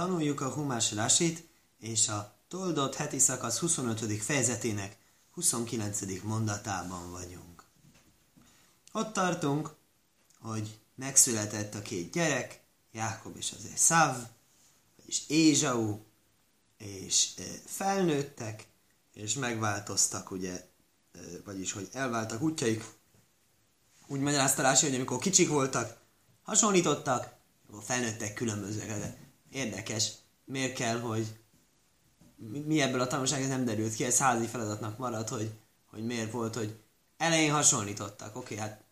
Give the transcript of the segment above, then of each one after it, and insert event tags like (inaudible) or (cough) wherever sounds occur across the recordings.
Tanuljuk a Humás Rasit és a Toldott heti szakasz 25. fejezetének 29. mondatában vagyunk. Ott tartunk, hogy megszületett a két gyerek, Jákob és az Szav, vagyis Ézsau, és felnőttek, és megváltoztak, ugye, vagyis, hogy elváltak útjaik. Úgy magyarázta Rási, hogy amikor kicsik voltak, hasonlítottak, akkor felnőttek különbözőek. De érdekes, miért kell, hogy mi ebből a tanulság ez nem derült ki, ez házi feladatnak maradt, hogy, hogy miért volt, hogy elején hasonlítottak. Oké, okay, hát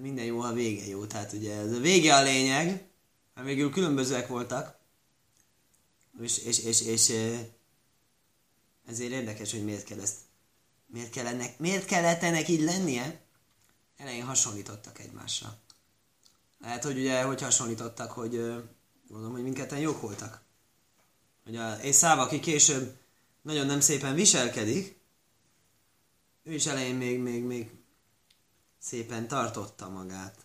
minden jó, a vége jó. Tehát ugye ez a vége a lényeg, mert végül különbözőek voltak, és, és, és, és ezért érdekes, hogy miért kell ezt, miért, kell ennek, miért kellett ennek így lennie? Elején hasonlítottak egymásra. Lehet, hogy ugye, hogy hasonlítottak, hogy gondolom, hogy mindketten jók voltak. A Észáv, aki később nagyon nem szépen viselkedik, ő is elején még, még, még szépen tartotta magát.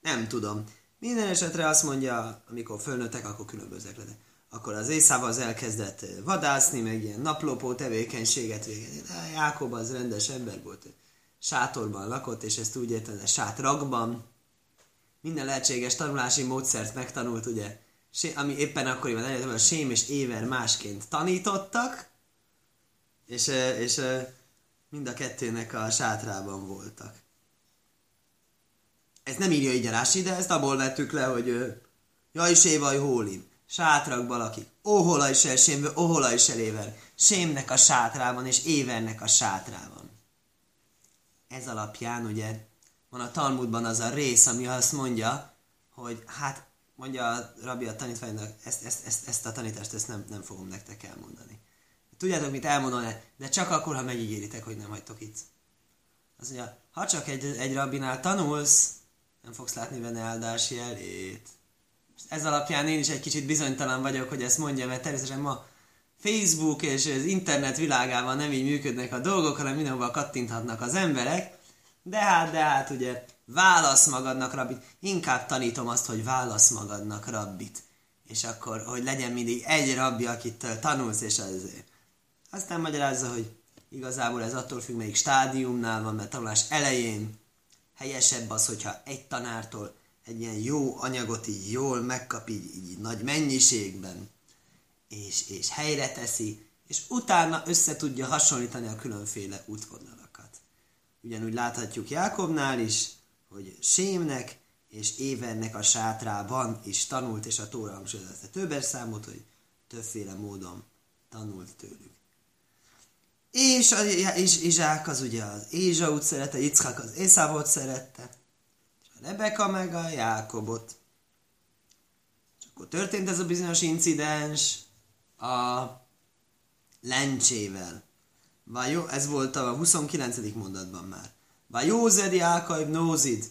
Nem tudom. Minden esetre azt mondja, amikor fölnőttek, akkor különbözőek lettek. Akkor az Észáv az elkezdett vadászni, meg ilyen naplopó tevékenységet végezni. De Jákob az rendes ember volt. Sátorban lakott, és ezt úgy értette, sátrakban. Minden lehetséges tanulási módszert megtanult, ugye, ami éppen akkoriban a Sém és Éver másként tanítottak, és, és mind a kettőnek a sátrában voltak. Ez nem írja így a Rási, de ezt abból vettük le, hogy jaj, sévaj hólim, sátrakban lakik, óhola is el sémve, óhola is el éver, sémnek a sátrában és évernek a sátrában. Ez alapján ugye van a Talmudban az a rész, ami azt mondja, hogy hát mondja a rabbi a tanítványnak, ezt, ezt, ezt, ezt a tanítást ezt nem, nem fogom nektek elmondani. Tudjátok, mit elmondani, de csak akkor, ha megígéritek, hogy nem hagytok itt. Az mondja, ha csak egy, egy rabbinál tanulsz, nem fogsz látni benne áldási jelét. Ez alapján én is egy kicsit bizonytalan vagyok, hogy ezt mondja, mert természetesen ma Facebook és az internet világában nem így működnek a dolgok, hanem mindenhova kattinthatnak az emberek. De hát, de hát ugye válasz magadnak rabbit. Inkább tanítom azt, hogy válasz magadnak rabbit. És akkor, hogy legyen mindig egy rabbi, akit tanulsz, és azért. Aztán magyarázza, hogy igazából ez attól függ, melyik stádiumnál van, mert tanulás elején helyesebb az, hogyha egy tanártól egy ilyen jó anyagot így jól megkap, így, így nagy mennyiségben, és, és helyre teszi, és utána össze tudja hasonlítani a különféle útvonalakat. Ugyanúgy láthatjuk Jákobnál is, hogy Sémnek és Évernek a sátrában is tanult, és a Tóra hangsúlyozta többes számot, hogy többféle módon tanult tőlük. És a, és Izsák az ugye az Ézsaut szerette, Ickák az Észávot szerette, és a Rebeka meg a Jákobot. És akkor történt ez a bizonyos incidens a lencsével. Vajó, ez volt a 29. mondatban már. Vajózed Jákob nózid,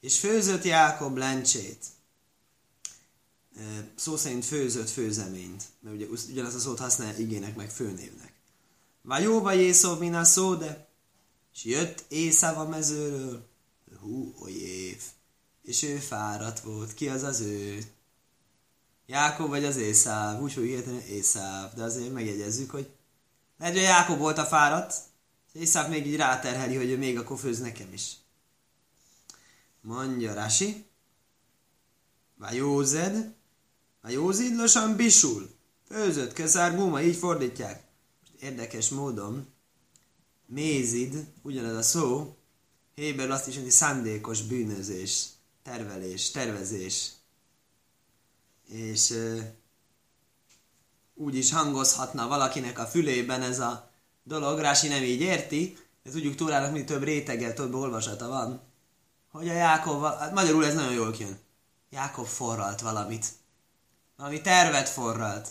és főzött Jákob lencsét. Szó szerint főzött főzeményt, mert ugye ugyanazt a szót használja igének meg főnévnek. Vajóva Jészov min a szóde, és jött Észáv a mezőről, hú, év, és ő fáradt volt. Ki az az ő? Jákob vagy az Észáv? Úgy érteni, Észáv, de azért megjegyezzük, hogy lehet, hogy Jákob volt a fáradt, Észáv még így ráterheli, hogy ő még akkor főz nekem is. Mondja Rasi. Vajózed. Vajózid losan bisul. Főzött, kezár guma, így fordítják érdekes módon mézid, ugyanez a szó, Héber azt is jelenti szándékos bűnözés, tervelés, tervezés. És úgy is hangozhatna valakinek a fülében ez a dolog, Rási nem így érti, de tudjuk Tórának mi több réteggel, több olvasata van, hogy a Jákob, hát magyarul ez nagyon jól jön. Jákob forralt valamit. Valami tervet forralt.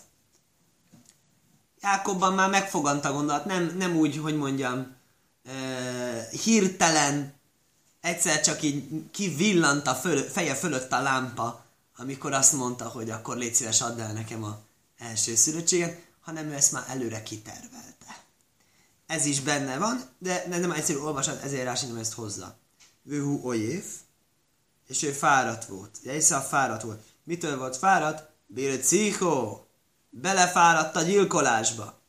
Jákobban már megfoganta gondolat, nem, nem úgy, hogy mondjam, uh, hirtelen egyszer csak így kivillant a föl, feje fölött a lámpa, amikor azt mondta, hogy akkor légy szíves, add el nekem a első szülöttséget, hanem ő ezt már előre kitervelte. Ez is benne van, de nem egyszerű olvasat, ezért Rási nem ezt hozza. Vőhú Ojév, és ő fáradt volt. a fáradt volt. Mitől volt fáradt? Bircicho, belefáradt a gyilkolásba.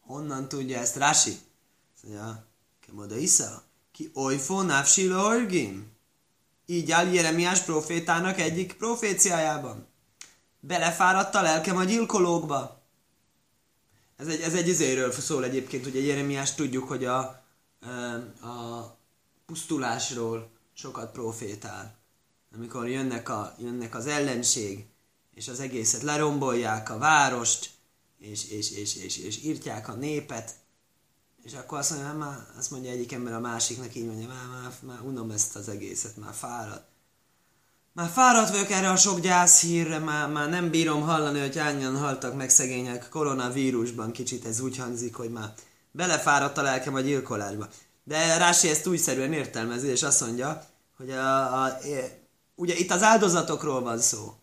Honnan tudja ezt Rashi? Azt mondja, Kemoda Isza, ki olyfó návsil orgim. Így áll Jeremiás profétának egyik proféciájában. Belefáradt a lelkem a gyilkolókba. Ez egy, ez egy izéről szól egyébként, ugye Jeremiás tudjuk, hogy a, a pusztulásról sokat profétál. Amikor jönnek, a, jönnek az ellenség, és az egészet lerombolják, a várost, és, és, és, és, és írtják a népet, és akkor azt mondja, már, azt mondja egyik ember a másiknak, így mondja, már, már, már unom ezt az egészet, már fáradt. Már fáradt vagyok erre a sok gyászhírre, már, már nem bírom hallani, hogy hányan haltak meg szegények koronavírusban, kicsit ez úgy hangzik, hogy már belefáradt a lelkem a gyilkolásba. De Rási ezt újszerűen értelmezi, és azt mondja, hogy a, a, ugye itt az áldozatokról van szó.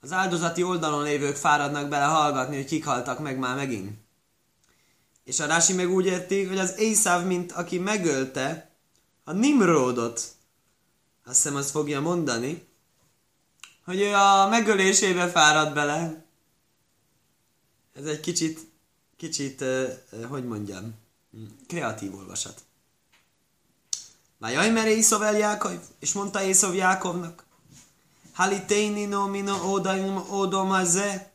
Az áldozati oldalon lévők fáradnak bele hallgatni, hogy kik haltak meg már megint. És a Rási meg úgy érti, hogy az Észáv, mint aki megölte a Nimrodot, azt hiszem azt fogja mondani, hogy ő a megölésébe fárad bele. Ez egy kicsit, kicsit, hogy mondjam, kreatív olvasat. Már jaj, mert Észov Jákov, és mondta Észov Jákovnak, Haliteini no mino odaim odom aze,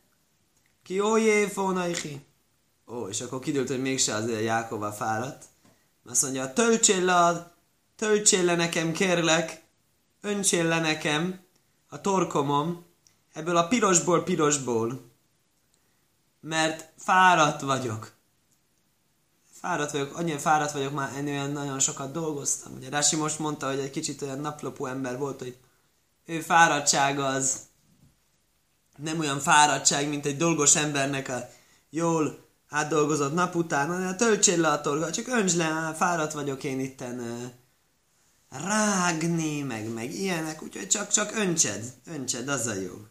ki oje fonaichi. Ó, és akkor kidőlt, hogy mégse az Jákova fáradt. Azt mondja, töltsél le, töltsél le nekem, kérlek, öntsél le nekem a torkomom, ebből a pirosból pirosból, mert fáradt vagyok. Fáradt vagyok, annyira fáradt vagyok, már ennél olyan nagyon sokat dolgoztam. Ugye Rási most mondta, hogy egy kicsit olyan naplopó ember volt, hogy ő fáradtság az nem olyan fáradtság, mint egy dolgos embernek a jól átdolgozott nap után, hanem töltsél le a torga, csak önts le, fáradt vagyok én itten rágni, meg, meg ilyenek, úgyhogy csak, csak öntsed, öntsed, az a jó.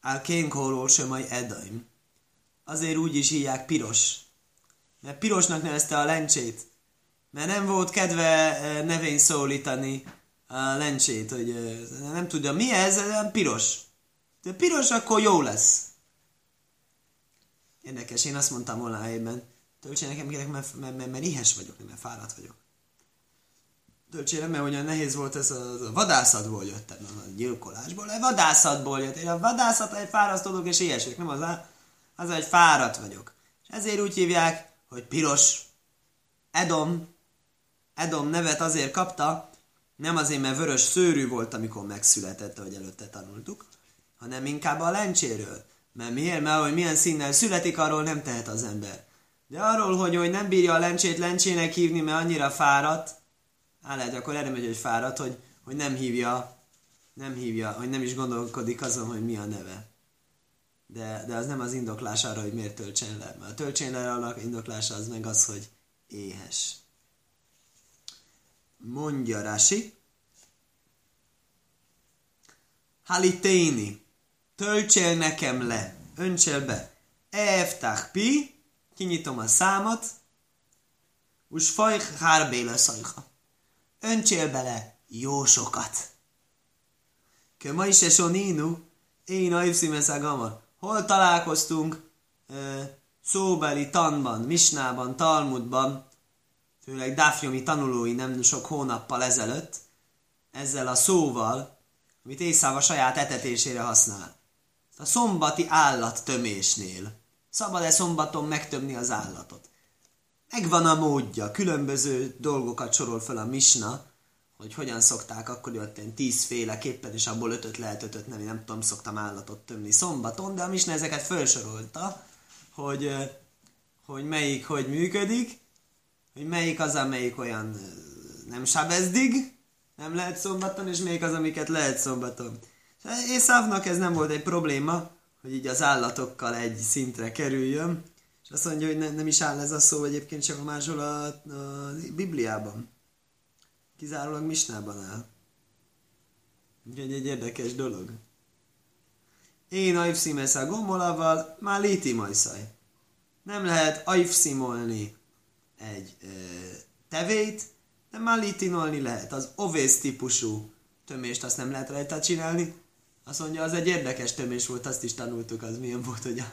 Áll kénkóró sem majd edaim. Azért úgy is hívják piros. Mert pirosnak nevezte a lencsét. Mert nem volt kedve nevén szólítani a lencsét, hogy nem tudja mi ez, ez piros. De piros, akkor jó lesz. Érdekes, én azt mondtam volna helyben, töltsél nekem kérek, mert, mert, mert, mert éhes vagyok, nem, mert fáradt vagyok. Töltsél mert olyan nehéz volt ez a, a vadászatból jöttem, a gyilkolásból, a vadászatból jött. Én a vadászat egy fáraszt dolog, és vagyok, nem az, az, hogy fáradt vagyok. És ezért úgy hívják, hogy piros. Edom, Edom nevet azért kapta, nem azért, mert vörös szőrű volt, amikor megszületett, ahogy előtte tanultuk, hanem inkább a lencséről. Mert miért? Mert hogy milyen színnel születik, arról nem tehet az ember. De arról, hogy, hogy nem bírja a lencsét lencsének hívni, mert annyira fáradt, á, lehet, akkor erre megy, hogy fáradt, hogy, hogy nem hívja, nem hívja, hogy nem is gondolkodik azon, hogy mi a neve. De, de az nem az indoklás arra, hogy miért töltsen le. Mert a töltsen le annak indoklása az meg az, hogy éhes. Mondja Rasi. Haliténi. Töltsél nekem le. Öntsél be. Eftach pi. Kinyitom a számat. Us fajch hárbéle szajha. Öntsél bele jó sokat. Ke ma is esonínu. Én a gamar. Hol találkoztunk? szóbeli tanban, misnában, talmudban, főleg Dafjomi tanulói nem sok hónappal ezelőtt, ezzel a szóval, amit Észáv a saját etetésére használ. A szombati állattömésnél. Szabad-e szombaton megtömni az állatot? Megvan a módja, különböző dolgokat sorol fel a misna, hogy hogyan szokták, akkor jött én tízféleképpen, és abból ötöt lehet ötöt nem, nem tudom, szoktam állatot tömni szombaton, de a misna ezeket felsorolta, hogy, hogy melyik hogy működik, hogy melyik az, amelyik olyan nem sabezdig, nem lehet szombaton, és melyik az, amiket lehet szombaton. Észávnak ez nem volt egy probléma, hogy így az állatokkal egy szintre kerüljön, és azt mondja, hogy ne, nem is áll ez a szó egyébként csak máshol a, a Bibliában. Kizárólag Misnában áll. Úgyhogy egy érdekes dolog. Én aivszimesz a gomolaval, már léti majszaj. Nem lehet aivszimolni egy ö, tevét, de már litinolni lehet. Az ovész típusú tömést azt nem lehet rajta csinálni, Azt mondja, az egy érdekes tömés volt, azt is tanultuk, az milyen volt, hogy a,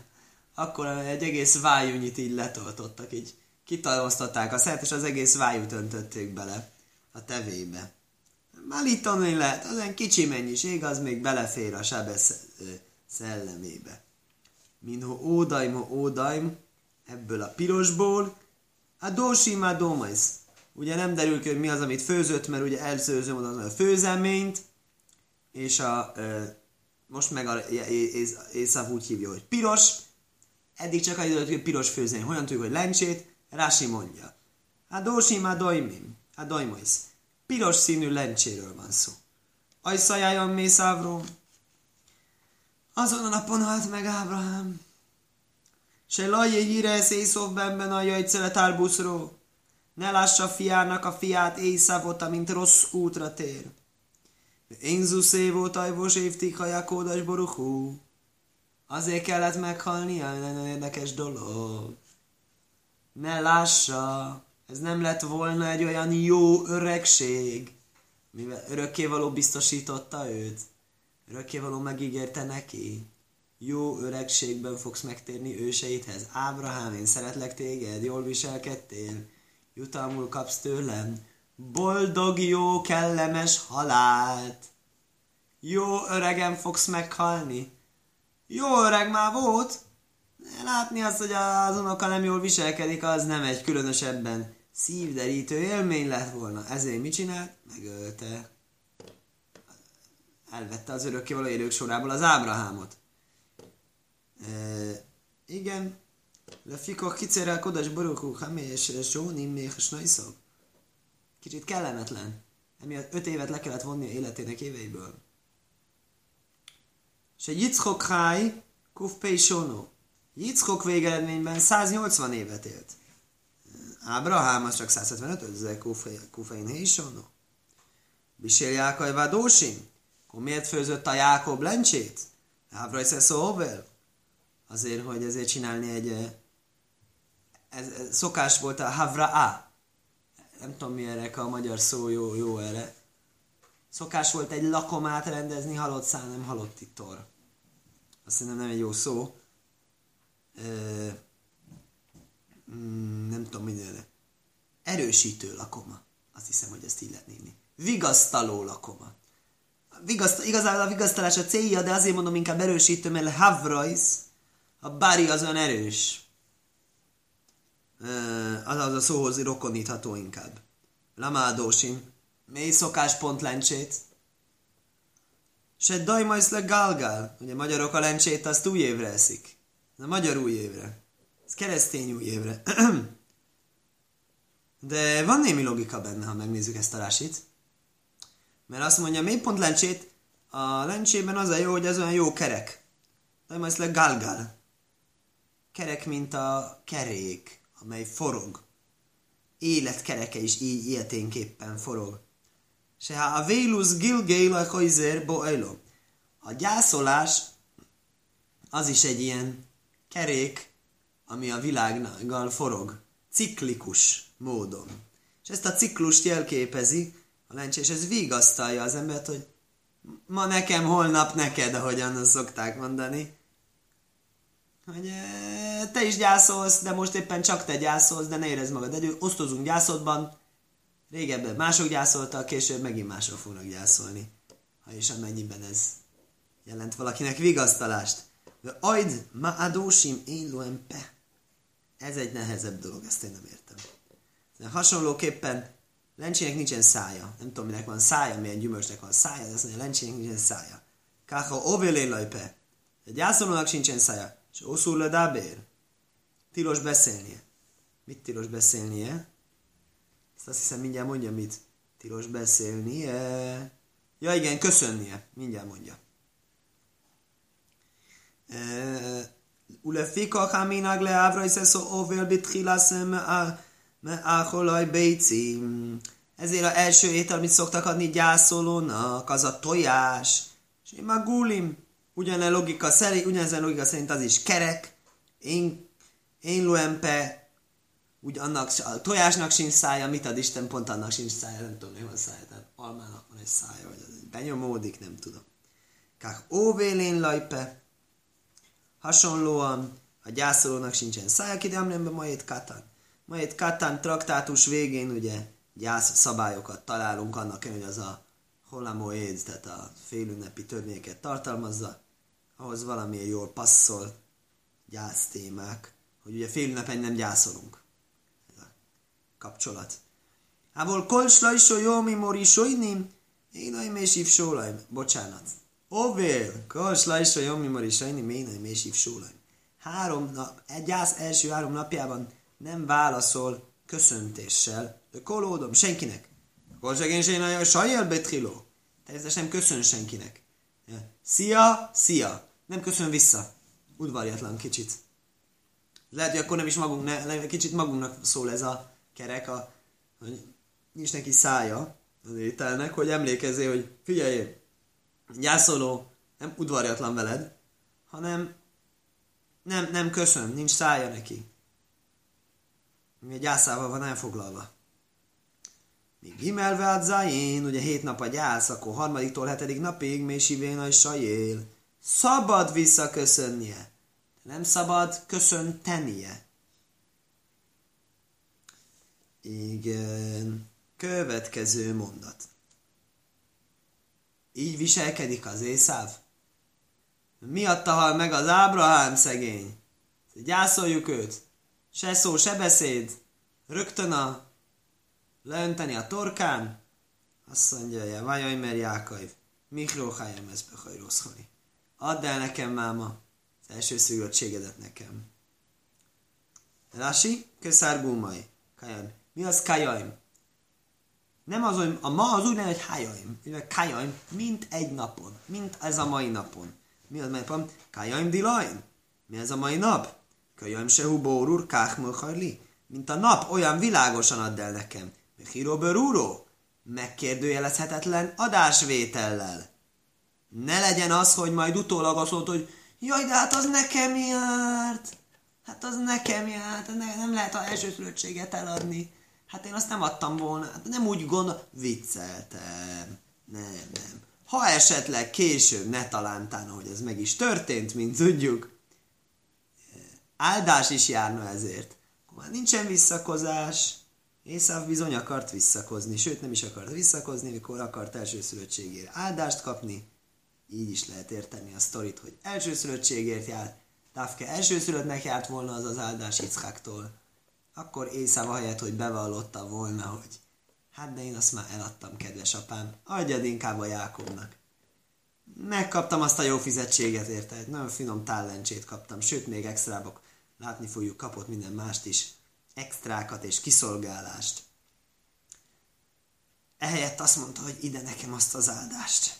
akkor egy egész vájúnyit így letoltottak, így kitalmaztatták a szert, és az egész vájút öntötték bele a tevébe. Állítani lehet, az egy kicsi mennyiség, az még belefér a sebesz szellemébe. Minho ódaim, ódaim, ebből a pirosból, a dósim, a dómajsz. Ugye nem derül ki, hogy mi az, amit főzött, mert ugye elszőzöm az a főzeményt, és a, most meg a Észav úgy hívja, hogy piros, eddig csak az hogy piros főzemény. Hogyan tudjuk, hogy lencsét? Rási mondja. A dósim, a dojmim, a dojmajsz. Piros színű lencséről van szó. Ajszajájon Mészávról. Azon a napon halt meg Ábrahám. Se lajjé híre Észov benben a jajcele tálbuszról. Ne lássa fiának a fiát Észávot, amint rossz útra tér. Én zuszé volt ajvos évtik hajakódas boruchú. Azért kellett meghalnia, nagyon érdekes dolog. Ne lássa, ez nem lett volna egy olyan jó öregség, mivel örökkévaló biztosította őt. Örökkévaló megígérte neki. Jó öregségben fogsz megtérni őseidhez. Ábrahám, én szeretlek téged, jól viselkedtél. Jutalmul kapsz tőlem. Boldog, jó, kellemes halált. Jó öregen fogsz meghalni. Jó öreg már volt. Látni azt, hogy az unoka nem jól viselkedik, az nem egy különösebben szívderítő élmény lett volna. Ezért mit csinált? Megölte. Elvette az örökkévaló élők sorából az Ábrahámot. E, igen. Lefika kicserel kodas borokú és sónim még. Kicsit kellemetlen. Emiatt öt évet le kellett vonni a életének éveiből. Se Yitzchok Háj, Kuf Pei Sono. Yitzchok végeredményben 180 évet élt. Ábrahám az csak 175, ez Kufein Hésono. Bisél Jákai Vádósin. Akkor miért főzött a Jákob lencsét? Ábra is szóval? Azért, hogy ezért csinálni egy... Ez, ez, szokás volt a Havra A. Nem tudom mi erre a magyar szó jó, jó erre. Szokás volt egy lakomát rendezni halott szál, nem halott titor. Azt hiszem nem egy jó szó. E- mm, nem tudom mindenre. Erősítő lakoma. Azt hiszem, hogy ezt így lehet nézni. Vigasztaló lakoma. Vigaszt, igazából a vigasztalás a célja, de azért mondom inkább erősítő, mert havrais, a bári az olyan erős. Az az a szóhoz rokonítható inkább. Lamádósim. Mély pont lencsét. Se dajmajsz le gálgál. Ugye magyarok a lencsét azt új évre eszik. Ez a magyar új évre. Ez keresztény új évre. (clears throat) De van némi logika benne, ha megnézzük ezt a rásit. Mert azt mondja, mi pont lencsét? A lencsében az a jó, hogy ez olyan jó kerek. De majd le galgal. Kerek, mint a kerék, amely forog. Életkereke is így ilyeténképpen forog. Se ha a vélus gilgél a hajzer bo A gyászolás az is egy ilyen kerék, ami a világgal forog, ciklikus módon. És ezt a ciklust jelképezi a lencse, és ez vigasztalja az embert, hogy ma nekem, holnap neked, ahogyan szokták mondani. Hogy e, te is gyászolsz, de most éppen csak te gyászolsz, de ne érezd magad együtt. Osztozunk gyászodban, régebben mások gyászoltak, később megint mások fognak gyászolni. Ha és amennyiben ez jelent valakinek vigasztalást. De ajd ma adósim én pe. Ez egy nehezebb dolog, ezt én nem értem. De hasonlóképpen lencsének nincsen szája. Nem tudom, minek van szája, milyen gyümölcsnek van szája, de azt mondja, lencsének nincsen szája. Káha ovélé lajpe. Egy gyászolónak sincsen szája. És oszul le dábér. Tilos beszélnie. Mit tilos beszélnie? Ezt azt hiszem mindjárt mondja, mit tilos beszélnie. Ja igen, köszönnie. Mindjárt mondja. ולפיכך המנהג לאברייס אסו אובל בתחילת מאכולaj ביצים. Ezért a első étel, amit szoktak adni gyászolónak, az a tojás. És én már gulim. Ugyanez logika szerint, ugyanezen logika szerint az is kerek. Én, én luempe. úgy annak, a tojásnak sincs szája, mit ad Isten, pont annak sincs szája, nem tudom, mi van szája. Tehát almának van egy szája, vagy az benyomódik, nem tudom. Kák óvélén lajpe. Hasonlóan a gyászolónak sincsen szája, ki ma majd katán. Majd katán traktátus végén ugye gyász szabályokat találunk annak, hogy az a holamoéd, tehát a félünnepi törvényeket tartalmazza, ahhoz valamiért jól passzol gyász témák, hogy ugye félünnepen nem gyászolunk. Kapcsolat. Ávol kol slajsó jó mi mori sojnim, én a mésív sólaim. Bocsánat. Ovél, kol slajsó jó mi mori sojnim, én a mésív sólaim. Három nap, egy gyász első három napjában nem válaszol köszöntéssel, de kolódom senkinek. Kol segénység nagyon sajjel betriló. Természetesen nem köszön senkinek. Szia, szia. Nem köszön vissza. Udvarjatlan kicsit. Lehet, hogy akkor nem is magunk, ne, kicsit magunknak szól ez a kerek, a, hogy nincs neki szája az ételnek, hogy emlékezzél, hogy figyelj, gyászoló nem udvarjatlan veled, hanem nem, nem köszön, nincs szája neki. Mi egy gyászával van elfoglalva. Míg Gimelve Adzain, ugye hét nap a gyász, akkor harmadiktól hetedik napig Mésivén a sajél. Szabad visszaköszönnie. Nem szabad köszöntenie. Igen. Következő mondat. Így viselkedik az Észáv. Miatta hal meg az Ábrahám szegény. Gyászoljuk őt. Se szó, se beszéd. Rögtön a leönteni a torkán. Azt mondja, vajaj, mert Jákaiv. Miklóhájem ez behajrózhali. Add el nekem, máma, az első szűröttségedet nekem. Rási, köszár gumai. Kajaim. Mi az kajaim? Nem az, hogy a ma az úgy lenne, hogy hájaim, kajaim, mint egy napon, mint ez a mai napon. Mi az mai napon? Kajaim dilaim. Mi ez a mai nap? Kajaim sehu bórur káhmöhajli. Mint a nap, olyan világosan add el nekem. Hiro berúró. Megkérdőjelezhetetlen adásvétellel. Ne legyen az, hogy majd utólag azt mondod, hogy jaj, de hát az nekem járt. Hát az nekem járt, ne, nem lehet a elsőszülöttséget eladni. Hát én azt nem adtam volna, hát nem úgy gondol, vicceltem. Nem, nem. Ha esetleg később ne talántán, hogy ez meg is történt, mint tudjuk, áldás is járna ezért. Akkor már nincsen visszakozás. Észáv bizony akart visszakozni, sőt nem is akart visszakozni, mikor akart elsőszülöttségére áldást kapni, így is lehet érteni a sztorit, hogy elsőszülöttségért jár, Távke elsőszülöttnek járt volna az az áldás Ickáktól, akkor Észáv ahelyett, hogy bevallotta volna, hogy hát de én azt már eladtam, kedves apám, adjad inkább a Jákobnak. Megkaptam azt a jó fizetséget érte, egy nagyon finom talencsét kaptam, sőt még extrábok, látni fogjuk, kapott minden mást is, extrákat és kiszolgálást. Ehelyett azt mondta, hogy ide nekem azt az áldást.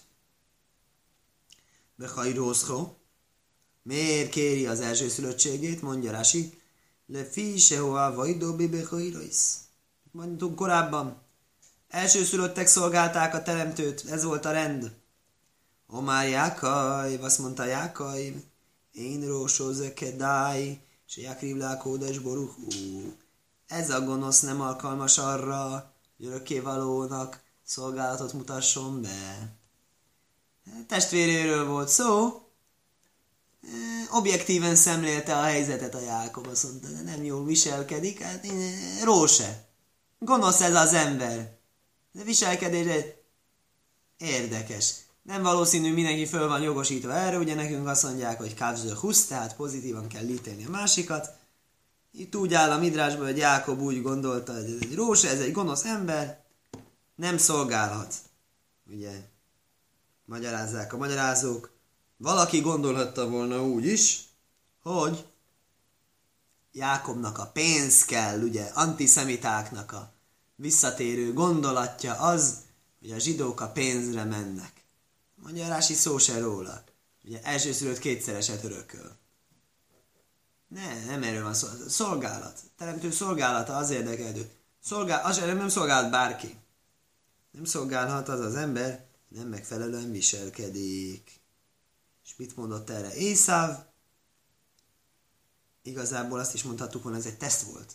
Behajrózho. Miért kéri az első szülöttségét? Mondja Rasi. Le fi sehoa vajdó bibehajróisz. Mondtuk korábban. Elsőszülöttek szolgálták a teremtőt, ez volt a rend. Omár Jákaj, azt mondta Jákaj, én rósó zekedáj, se Jákrivlá kódes boruhú. Ez a gonosz nem alkalmas arra, hogy örökkévalónak szolgálatot mutasson be testvéréről volt szó, objektíven szemlélte a helyzetet a Jákob, azt mondta, de nem jól viselkedik, hát róse. Gonosz ez az ember. De viselkedés érdekes. Nem valószínű, mindenki föl van jogosítva erre, ugye nekünk azt mondják, hogy kávző husz, tehát pozitívan kell lítélni a másikat. Itt úgy áll a midrásban, hogy Jákob úgy gondolta, hogy ez egy róse, ez egy gonosz ember, nem szolgálhat. Ugye, magyarázzák a magyarázók, valaki gondolhatta volna úgy is, hogy Jákobnak a pénz kell, ugye, antiszemitáknak a visszatérő gondolatja az, hogy a zsidók a pénzre mennek. Magyarási szó se róla. Ugye elsőszülött kétszereset örököl. Ne, nem erről van szó. Szolgálat. Teremtő szolgálata az érdekelő. Szolgál, az nem szolgált bárki. Nem szolgálhat az az ember, nem megfelelően viselkedik. Mit mondott erre Észáv? Igazából azt is mondhattuk volna, ez egy teszt volt.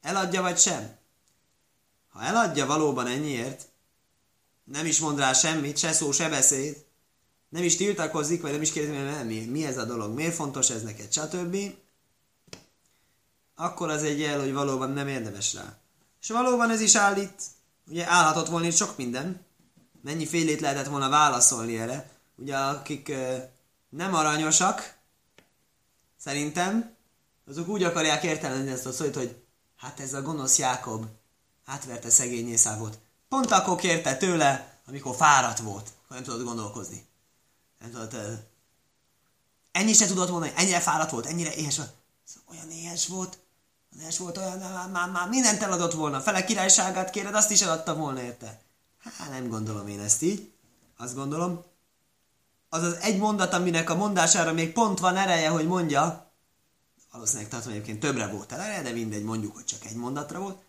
Eladja vagy sem? Ha eladja valóban ennyiért, nem is mond rá semmit, se szó, se beszéd, nem is tiltakozik, vagy nem is kérdezi, hogy mi, mi ez a dolog, miért fontos ez neked, stb., akkor az egy jel, hogy valóban nem érdemes rá. És valóban ez is állít, ugye állhatott volna itt sok minden, mennyi félét lehetett volna válaszolni erre, ugye akik nem aranyosak, szerintem, azok úgy akarják értelmezni ezt a szót, hogy hát ez a gonosz Jákob átverte szegény Észávot. Pont akkor kérte tőle, amikor fáradt volt, akkor nem tudott gondolkozni. Nem tudott, ennyi se tudott volna, ennyire fáradt volt, ennyire éhes volt. Szóval olyan éhes volt, éhes volt, olyan, már, már, már mindent eladott volna, fele királyságát kéred, azt is eladta volna érte. Hát nem gondolom én ezt így. Azt gondolom, az az egy mondat, aminek a mondására még pont van ereje, hogy mondja, valószínűleg tartom egyébként többre volt ereje, de mindegy, mondjuk, hogy csak egy mondatra volt,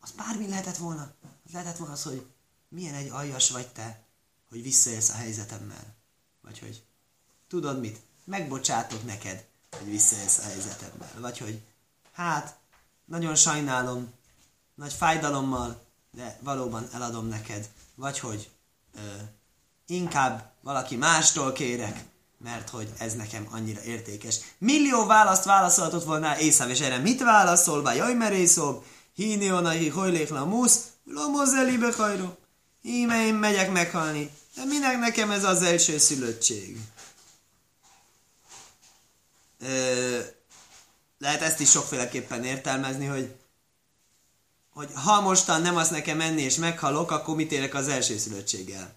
az bármi lehetett volna. Az lehetett volna az, hogy milyen egy aljas vagy te, hogy visszaélsz a helyzetemmel. Vagy hogy tudod mit, megbocsátok neked, hogy visszaélsz a helyzetemmel. Vagy hogy hát, nagyon sajnálom, nagy fájdalommal, de valóban eladom neked. Vagy hogy ö, inkább valaki mástól kérek, mert hogy ez nekem annyira értékes. Millió választ válaszolhatott volna Észáv, és erre mit válaszol? Bá jaj merészóbb, híni onai hojlék la musz, lomozeli behajró. Íme én megyek meghalni. De minek nekem ez az első szülöttség? Ö, lehet ezt is sokféleképpen értelmezni, hogy hogy ha mostan nem azt nekem menni és meghalok, akkor mit érek az első szülöttséggel?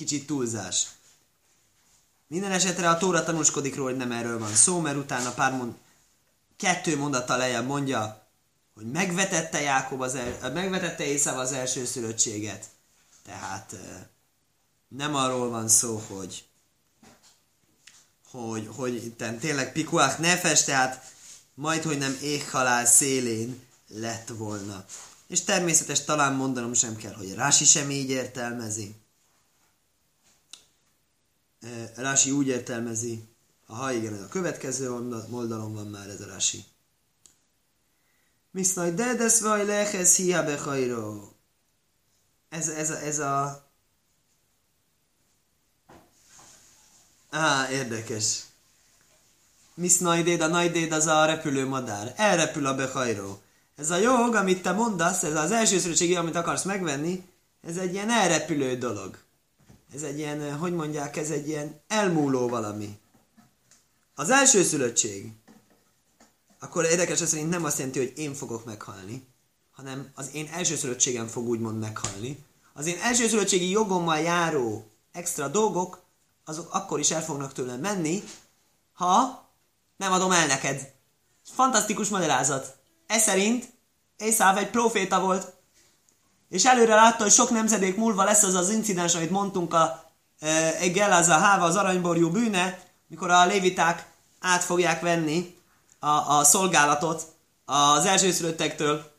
Kicsit túlzás. Minden esetre a Tóra tanúskodik róla, hogy nem erről van szó, mert utána pár mond, kettő mondattal lejjebb mondja, hogy megvetette Jákob az el, megvetette Észáv az első szülöttséget. Tehát nem arról van szó, hogy hogy, hogy itten tényleg pikuák nefes, tehát majd, hogy nem éhhalál szélén lett volna. És természetes talán mondanom sem kell, hogy Rási sem így értelmezi. Rási úgy értelmezi, ha igen, ez a következő oldalon van már ez a Rási. Misznaj dedes vaj lehez hiá behajró. Ez, ez, ez a... Á, érdekes. Misznajdéd, a najdéd az a repülő madár. Elrepül a behajró. Ez a jog, amit te mondasz, ez az első szülőségi, amit akarsz megvenni, ez egy ilyen elrepülő dolog. Ez egy ilyen, hogy mondják, ez egy ilyen elmúló valami. Az első szülöttség, akkor érdekes, ez szerint nem azt jelenti, hogy én fogok meghalni, hanem az én elsőszülöttségem fog úgymond meghalni. Az én elsőszülöttségi jogommal járó extra dolgok, azok akkor is el fognak tőlem menni, ha nem adom el neked. Fantasztikus magyarázat. Ez szerint Észáv egy proféta volt, és előre látta, hogy sok nemzedék múlva lesz az az incidens, amit mondtunk a e, a Háva, az aranyborjú bűne, mikor a léviták át fogják venni a, a szolgálatot az elsőszülöttektől.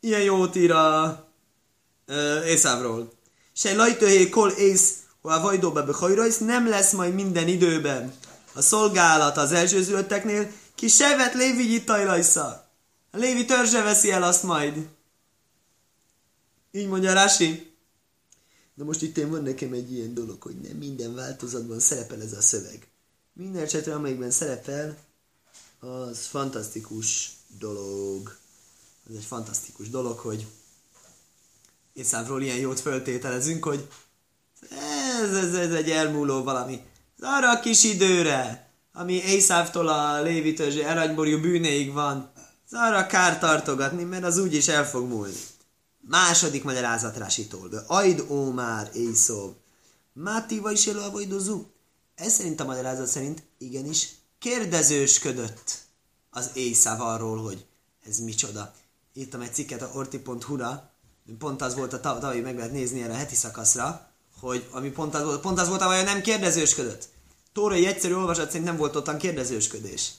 Ilyen jót ír a e, Észávról. Se lajtöhé kol ész, a vajdóba behajrajsz, nem lesz majd minden időben a szolgálat az elsőszülötteknél, ki sevet lévi nyitajlajsza. A lévi törzse veszi el azt majd. Így mondja Rási. Na most itt van nekem egy ilyen dolog, hogy nem minden változatban szerepel ez a szöveg. Minden esetre, amelyikben szerepel, az fantasztikus dolog. Ez egy fantasztikus dolog, hogy Észávról ilyen jót föltételezünk, hogy ez, ez, ez egy elmúló valami. Ez arra a kis időre, ami Észávtól a Lévi törzsé aranyborjú bűnéig van, ez arra kár tartogatni, mert az úgyis el fog múlni. Második magyarázat Rásitól. Ajd már éjszó. Mátiva is elavajdozó. Ez szerint a magyarázat szerint igenis kérdezősködött az éjszáv arról, hogy ez micsoda. Írtam egy cikket a orti.hu-ra, pont az volt a tavalyi, meg lehet nézni erre a heti szakaszra, hogy ami pont az volt, pont az volt, nem kérdezősködött. Tórai egyszerű olvasat szerint nem volt ottan kérdezősködés.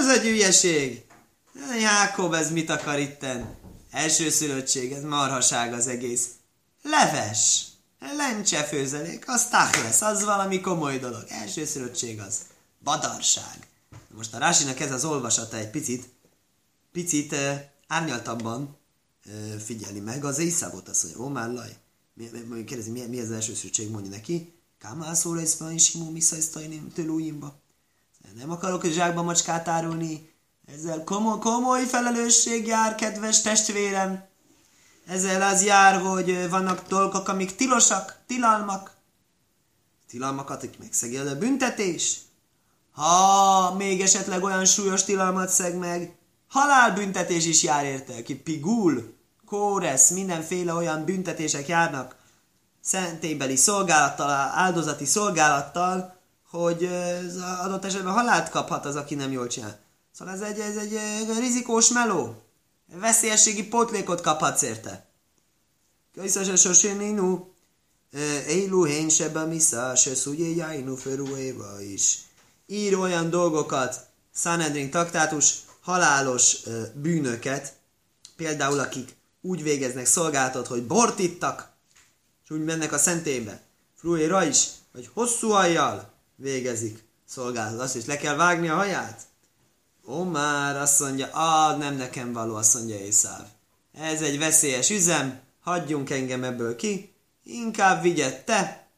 Ez egy ügyeség. Jákob, ez mit akar itten? Elsőszülöttség, ez marhaság az egész. Leves, lencse főzelék, az lesz, az valami komoly dolog. Elsőszülöttség az badarság. Most a Rásinak ez az olvasata egy picit, picit uh, árnyaltabban uh, figyeli meg az Észávot, azt mondja. Mi, kérdezi, mi, mi az elsőszülöttség, mondja neki. Kámászóra is van is imú miszajsztajnim tőlújimba. Nem akarok a zsákba macskát árulni. Ezzel komoly, komoly felelősség jár, kedves testvérem. Ezzel az jár, hogy vannak dolgok, amik tilosak, tilalmak. Tilalmakat, hogy megszegél a büntetés. Ha még esetleg olyan súlyos tilalmat szeg meg, halálbüntetés is jár érte, ki pigul, kóresz, mindenféle olyan büntetések járnak szentélybeli szolgálattal, áldozati szolgálattal, hogy az adott esetben halált kaphat az, aki nem jól csinál. Szóval ez egy, ez egy rizikós meló. Veszélyességi pótlékot kaphatsz érte. Köszönöm, soséninu. Élu hén sebe misza, se szúgyé jáinu éva is. Ír olyan dolgokat, Sanedrin taktátus, halálos bűnöket, például akik úgy végeznek szolgálatot, hogy bort ittak, és úgy mennek a szentélybe. Frújéra is, hogy hosszú hajjal végezik szolgálatot. Azt is le kell vágni a haját. Ó, már azt mondja, ah, nem nekem való, azt mondja Észáv. Ez egy veszélyes üzem, hagyjunk engem ebből ki, inkább vigyed te.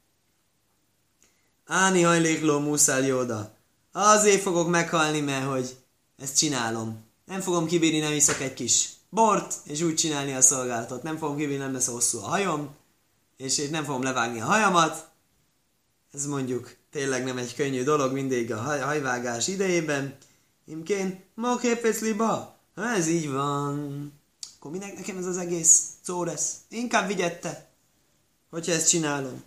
Áni hajlékló muszál jóda. Azért fogok meghalni, mert hogy ezt csinálom. Nem fogom kibírni, nem iszok egy kis bort, és úgy csinálni a szolgálatot. Nem fogom kibírni, nem lesz hosszú a hajom, és én nem fogom levágni a hajamat. Ez mondjuk tényleg nem egy könnyű dolog mindig a haj, hajvágás idejében. Imkén, ma képecliba. Ha ez így van, akkor minek nekem ez az egész szó lesz? Inkább vigyette, hogyha ezt csinálom.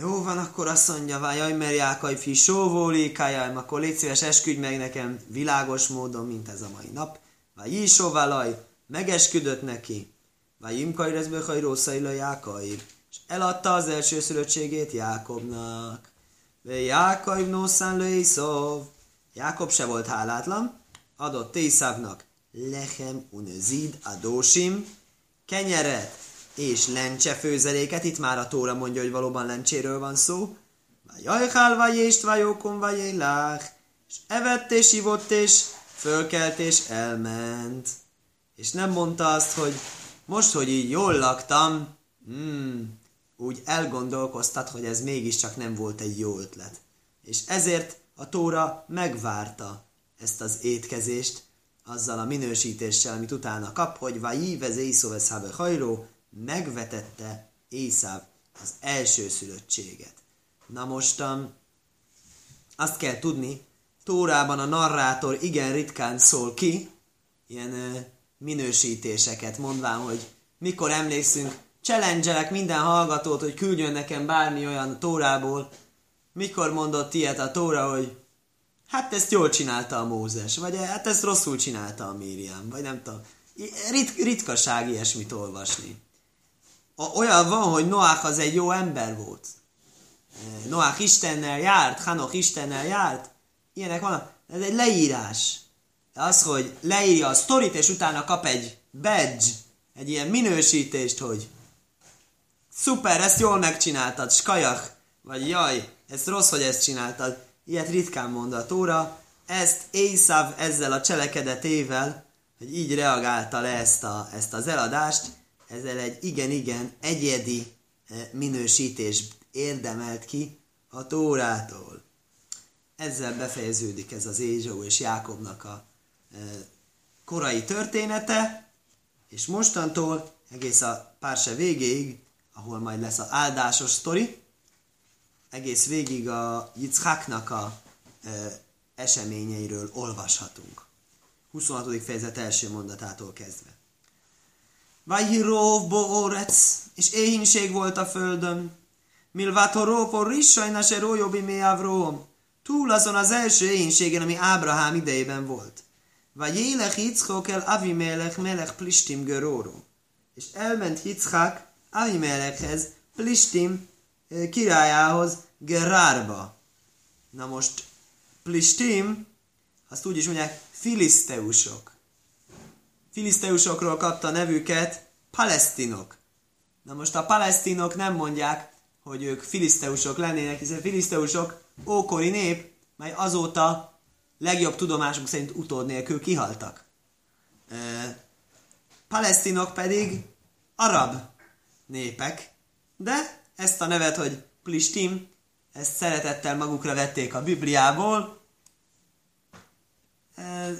Jó van, akkor azt mondja, jaj, mert jákai fi sóvólékájám, akkor légy szíves, esküdj meg nekem világos módon, mint ez a mai nap. Vagy Jísóvalaj, megesküdött neki. Vagy Imkai Rezbechaj Rószaila Jákai. És eladta az első szülöttségét Jákobnak. Jákai Nószán Löjszov. Jákob se volt hálátlan, adott Tészávnak lechem unezid adósim, kenyeret és lencse főzeléket, itt már a Tóra mondja, hogy valóban lencséről van szó, jajhál, vagy ést, vagy jókon, vagy és evett és ivott és fölkelt és elment. És nem mondta azt, hogy most, hogy így jól laktam, hmm, úgy elgondolkoztat, hogy ez mégiscsak nem volt egy jó ötlet. És ezért a Tóra megvárta ezt az étkezést, azzal a minősítéssel, amit utána kap, hogy Vají vez Észóvesz hajró, megvetette Észáv az első szülöttséget. Na mostan azt kell tudni, Tórában a narrátor igen ritkán szól ki, ilyen ö, minősítéseket mondván, hogy mikor emlékszünk, challenge minden hallgatót, hogy küldjön nekem bármi olyan Tórából, mikor mondott ilyet a Tóra, hogy hát ezt jól csinálta a Mózes, vagy hát ezt rosszul csinálta a Miriam, vagy nem tudom. Rit- ritkaság ilyesmit olvasni olyan van, hogy Noach az egy jó ember volt. Noach Istennel járt, Hanoch Istennel járt. Ilyenek vannak. Ez egy leírás. Az, hogy leírja a sztorit, és utána kap egy badge, egy ilyen minősítést, hogy szuper, ezt jól megcsináltad, skajak, vagy jaj, ez rossz, hogy ezt csináltad. Ilyet ritkán mond a Tóra. Ezt Észáv ezzel a cselekedetével, hogy így reagálta le ezt, a, ezt az eladást, ezzel egy igen-igen egyedi eh, minősítés érdemelt ki a Tórától. Ezzel befejeződik ez az Ézsó és Jákobnak a eh, korai története, és mostantól egész a párse végéig, ahol majd lesz az áldásos sztori, egész végig a Yitzhaknak a e, eseményeiről olvashatunk. 26. fejezet első mondatától kezdve. Vajhirov boorec, és éhínség volt a földön. Milvátoró for rissajna se rójobi méavróm. Túl azon az első éhínségen, ami Ábrahám idejében volt. Vagy élek Yitzchok el Avimelech melech Plistim göróró. És elment Yitzchak Avimelechhez, Plistim eh, királyához, Gerárba. Na most Plistim, azt úgy is mondják, filiszteusok filiszteusokról kapta nevüket palesztinok. Na most a palesztinok nem mondják, hogy ők filiszteusok lennének, hiszen filiszteusok ókori nép, mely azóta legjobb tudomásunk szerint utód nélkül kihaltak. E, palesztinok pedig arab népek, de ezt a nevet, hogy Plistim, ezt szeretettel magukra vették a Bibliából,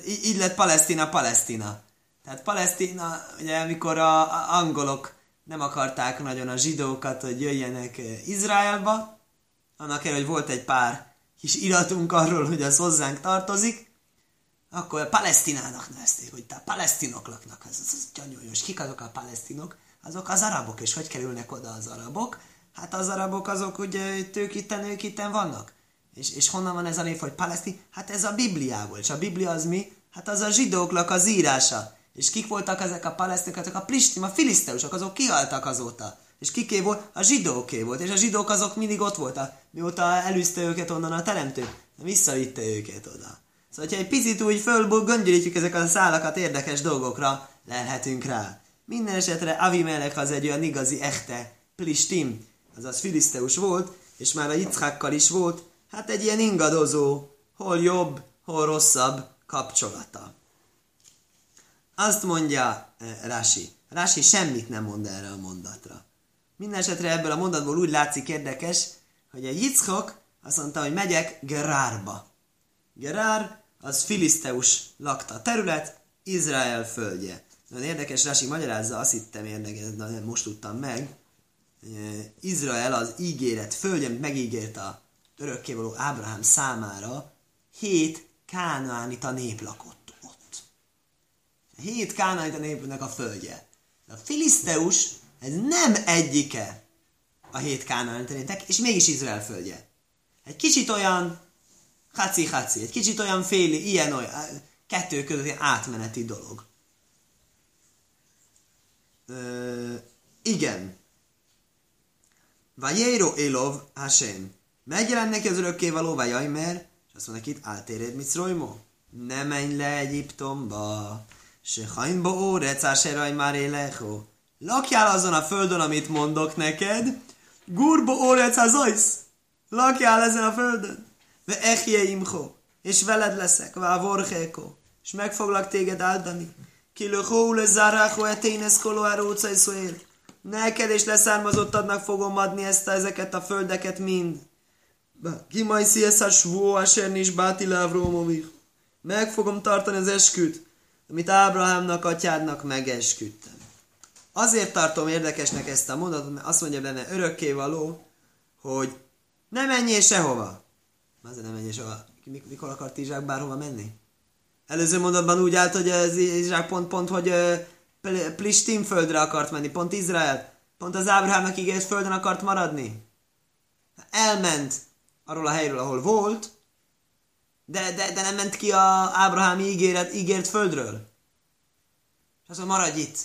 így lett Palesztina Palesztina. Tehát Palesztina, ugye amikor a, a angolok nem akarták nagyon a zsidókat, hogy jöjjenek Izraelba, annak ellenére, hogy volt egy pár kis iratunk arról, hogy az hozzánk tartozik, akkor Palesztinának nevezték, hogy te palesztinok laknak, ez, az, az gyanyújos. Kik azok a palesztinok? Azok az arabok, és hogy kerülnek oda az arabok? Hát az arabok azok ugye ők itten, ők itten vannak. És, és honnan van ez a név, hogy palesztin? Hát ez a Bibliából. És a Biblia az mi? Hát az a zsidóknak az írása. És kik voltak ezek a palesztinok? Ezek a plistim, a filiszteusok, azok kihaltak azóta. És kiké volt? A zsidóké volt. És a zsidók azok mindig ott voltak, mióta elűzte őket onnan a teremtő. Visszavitte őket oda. Szóval, hogyha egy picit úgy fölból göngyölítjük ezeket a szálakat, érdekes dolgokra lelhetünk rá. Minden esetre Avimelech az egy olyan igazi echte plistim, azaz filiszteus volt, és már a Yitzhakkal is volt, hát egy ilyen ingadozó, hol jobb, hol rosszabb kapcsolata. Azt mondja eh, Rási. Rási semmit nem mond erre a mondatra. Minden esetre ebből a mondatból úgy látszik érdekes, hogy a Yitzchok azt mondta, hogy megyek Gerárba. Gerár az filiszteus lakta terület, Izrael földje. Nagyon érdekes, Rási magyarázza, azt hittem érdekes, de most tudtam meg. Izrael az ígéret földje, megígért a örökkévaló Ábrahám számára, hét kánaánita nép lakott ott. Hét kánaánita népnek a földje. De a filiszteus, ez nem egyike a hét kánaánita népnek, és mégis Izrael földje. Egy kicsit olyan Haci-haci, egy kicsit olyan féli, ilyen olyan, kettő közötti átmeneti dolog. Ö, igen. Vajéro Elov Hashem. Megjelent neki az örökkévaló Vajajmer, és azt mondja itt, áltéréd mit Ne menj le Egyiptomba, se hajnba órec, áseraj már élecho. Lakjál azon a földön, amit mondok neked, gurbo órec az Lakjál ezen a földön. Ve echje imcho, és veled leszek, vá vorchéko, és meg foglak téged áldani. Kilöchó le zárácho eténesz kolóára utca Neked és leszármazottadnak fogom adni ezt a, ezeket a földeket mind. Kimaj sziesz a svó, a is báti lávrómovich. Meg fogom tartani az esküt, amit Ábrahámnak, atyádnak megesküdtem. Azért tartom érdekesnek ezt a mondatot, mert azt mondja benne örökkévaló, hogy ne menjél sehova. Azért nem megy, és a, mikor akart Izsák bárhova menni? Előző mondatban úgy állt, hogy az Izsák pont, pont, hogy Plistim földre akart menni, pont Izrael. Pont az Ábrahámnak ígért földön akart maradni. Elment arról a helyről, ahol volt, de, de, de nem ment ki a Ábrahámi ígéret, ígért földről. És azt mondja, maradj itt.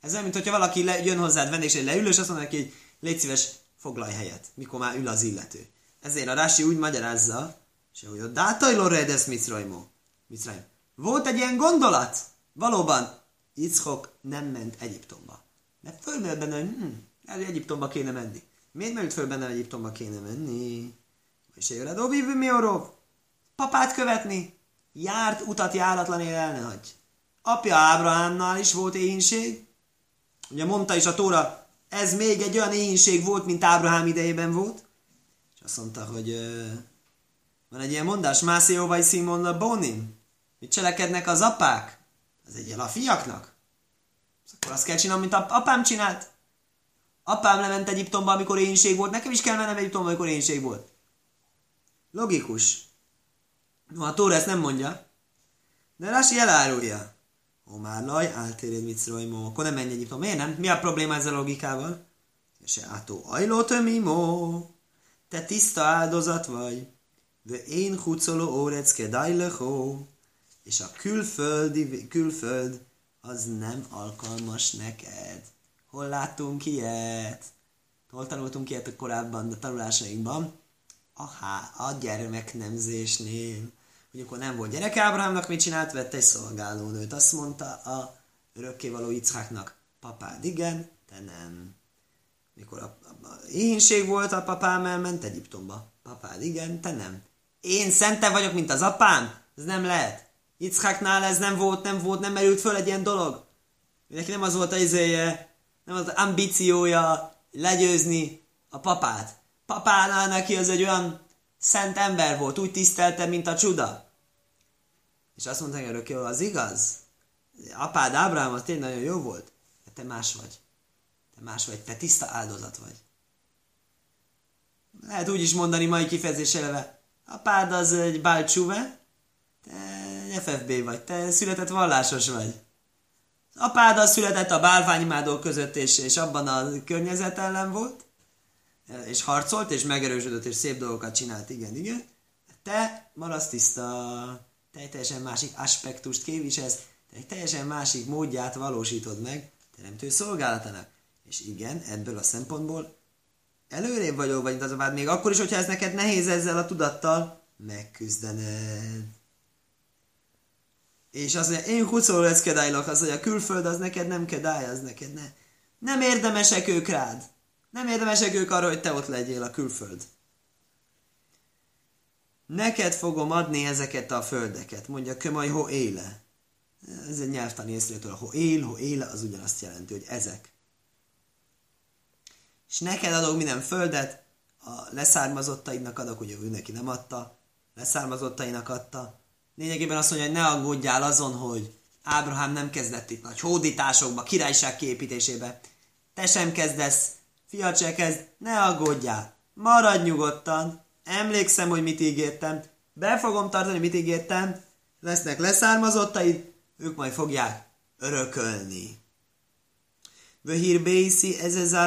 Ez olyan, mint hogyha valaki le, jön hozzád vendégség leül, és azt mondja neki, hogy légy szíves, foglalj helyet, mikor már ül az illető. Ezért a Rási úgy magyarázza, és hogy a dátajló redes Mitzrajmó. Mitzrajm. Volt egy ilyen gondolat? Valóban, Itzhok nem ment Egyiptomba. Mert fölmerült benne, hogy hm, elő Egyiptomba kéne menni. Miért merült föl benne, hogy Egyiptomba kéne menni? És egy a Dobiv Miorov. Papát követni. Járt utat járatlan él el ne hagy. Apja Ábrahámnál is volt éhínség. Ugye mondta is a Tóra, ez még egy olyan éhínség volt, mint Ábrahám idejében volt. És azt mondta, hogy uh, van egy ilyen mondás, Mászé vagy Simon Bonin. Mit cselekednek az apák? Ez egy a fiaknak. Akkor azt kell csinálni, mint apám csinált. Apám lement Egyiptomba, amikor énség volt, nekem is kell mennem Egyiptomba, amikor énség volt. Logikus. No, a Tóra ezt nem mondja. De Rási elárulja. Ó, már laj, áltéréd mit szrojmó. Akkor nem menj Egyiptomba. Miért nem? Mi a probléma ezzel a logikával? Se átó ajló tömimó. Te tiszta áldozat vagy. De én hucoló órecke dajlechó. És a külföldi, külföld az nem alkalmas neked. Hol láttunk ilyet? Hol tanultunk ilyet a korábban a tanulásainkban? Aha, a gyermeknemzésnél. Hogy akkor nem volt gyerek Ábrahámnak, mit csinált? Vett egy szolgálónőt. Azt mondta a örökkévaló Icháknak, papád igen, te nem. Mikor a, a, a éhínség volt, a papám elment Egyiptomba. Papád igen, te nem. Én szente vagyok, mint az apám? Ez nem lehet. Yitzhaknál ez nem volt, nem volt, nem merült föl egy ilyen dolog. Neki nem az volt az izéje, nem az ambíciója legyőzni a papát. Papánál neki az egy olyan szent ember volt, úgy tisztelte, mint a csuda. És azt mondta örökké, az igaz? Apád Ábrám az tényleg nagyon jó volt, de te más vagy. Te más vagy, te tiszta áldozat vagy. Lehet úgy is mondani mai kifejezés eleve. Apád az egy bálcsúve, te FFB vagy, te született vallásos vagy. Apád az született a bálványimádók között, és, és abban a környezet ellen volt, és harcolt, és megerősödött, és szép dolgokat csinált, igen, igen. Te maradsz tiszta, te egy teljesen másik aspektust képviselsz, te egy teljesen másik módját valósítod meg teremtő szolgálatának. És igen, ebből a szempontból előrébb vagyok, vagy az még akkor is, hogyha ez neked nehéz ezzel a tudattal megküzdened. És az, hogy én huszoló kedájlak, az, hogy a külföld az neked nem kedály, az neked ne. Nem érdemesek ők rád. Nem érdemesek ők arra, hogy te ott legyél a külföld. Neked fogom adni ezeket a földeket, mondja Kömaj ho éle. Ez egy nyelvtani észrevétel, ho él, ho éle, az ugyanazt jelenti, hogy ezek. És neked adok minden földet, a leszármazottaidnak adok, ugye ő neki nem adta, leszármazottainak adta, lényegében azt mondja, hogy ne aggódjál azon, hogy Ábrahám nem kezdett itt nagy hódításokba, királyság kiépítésébe. Te sem kezdesz, fiat se kezd, ne aggódjál, maradj nyugodtan, emlékszem, hogy mit ígértem, be fogom tartani, mit ígértem, lesznek leszármazottaid, ők majd fogják örökölni. Vöhír bészi ez ez a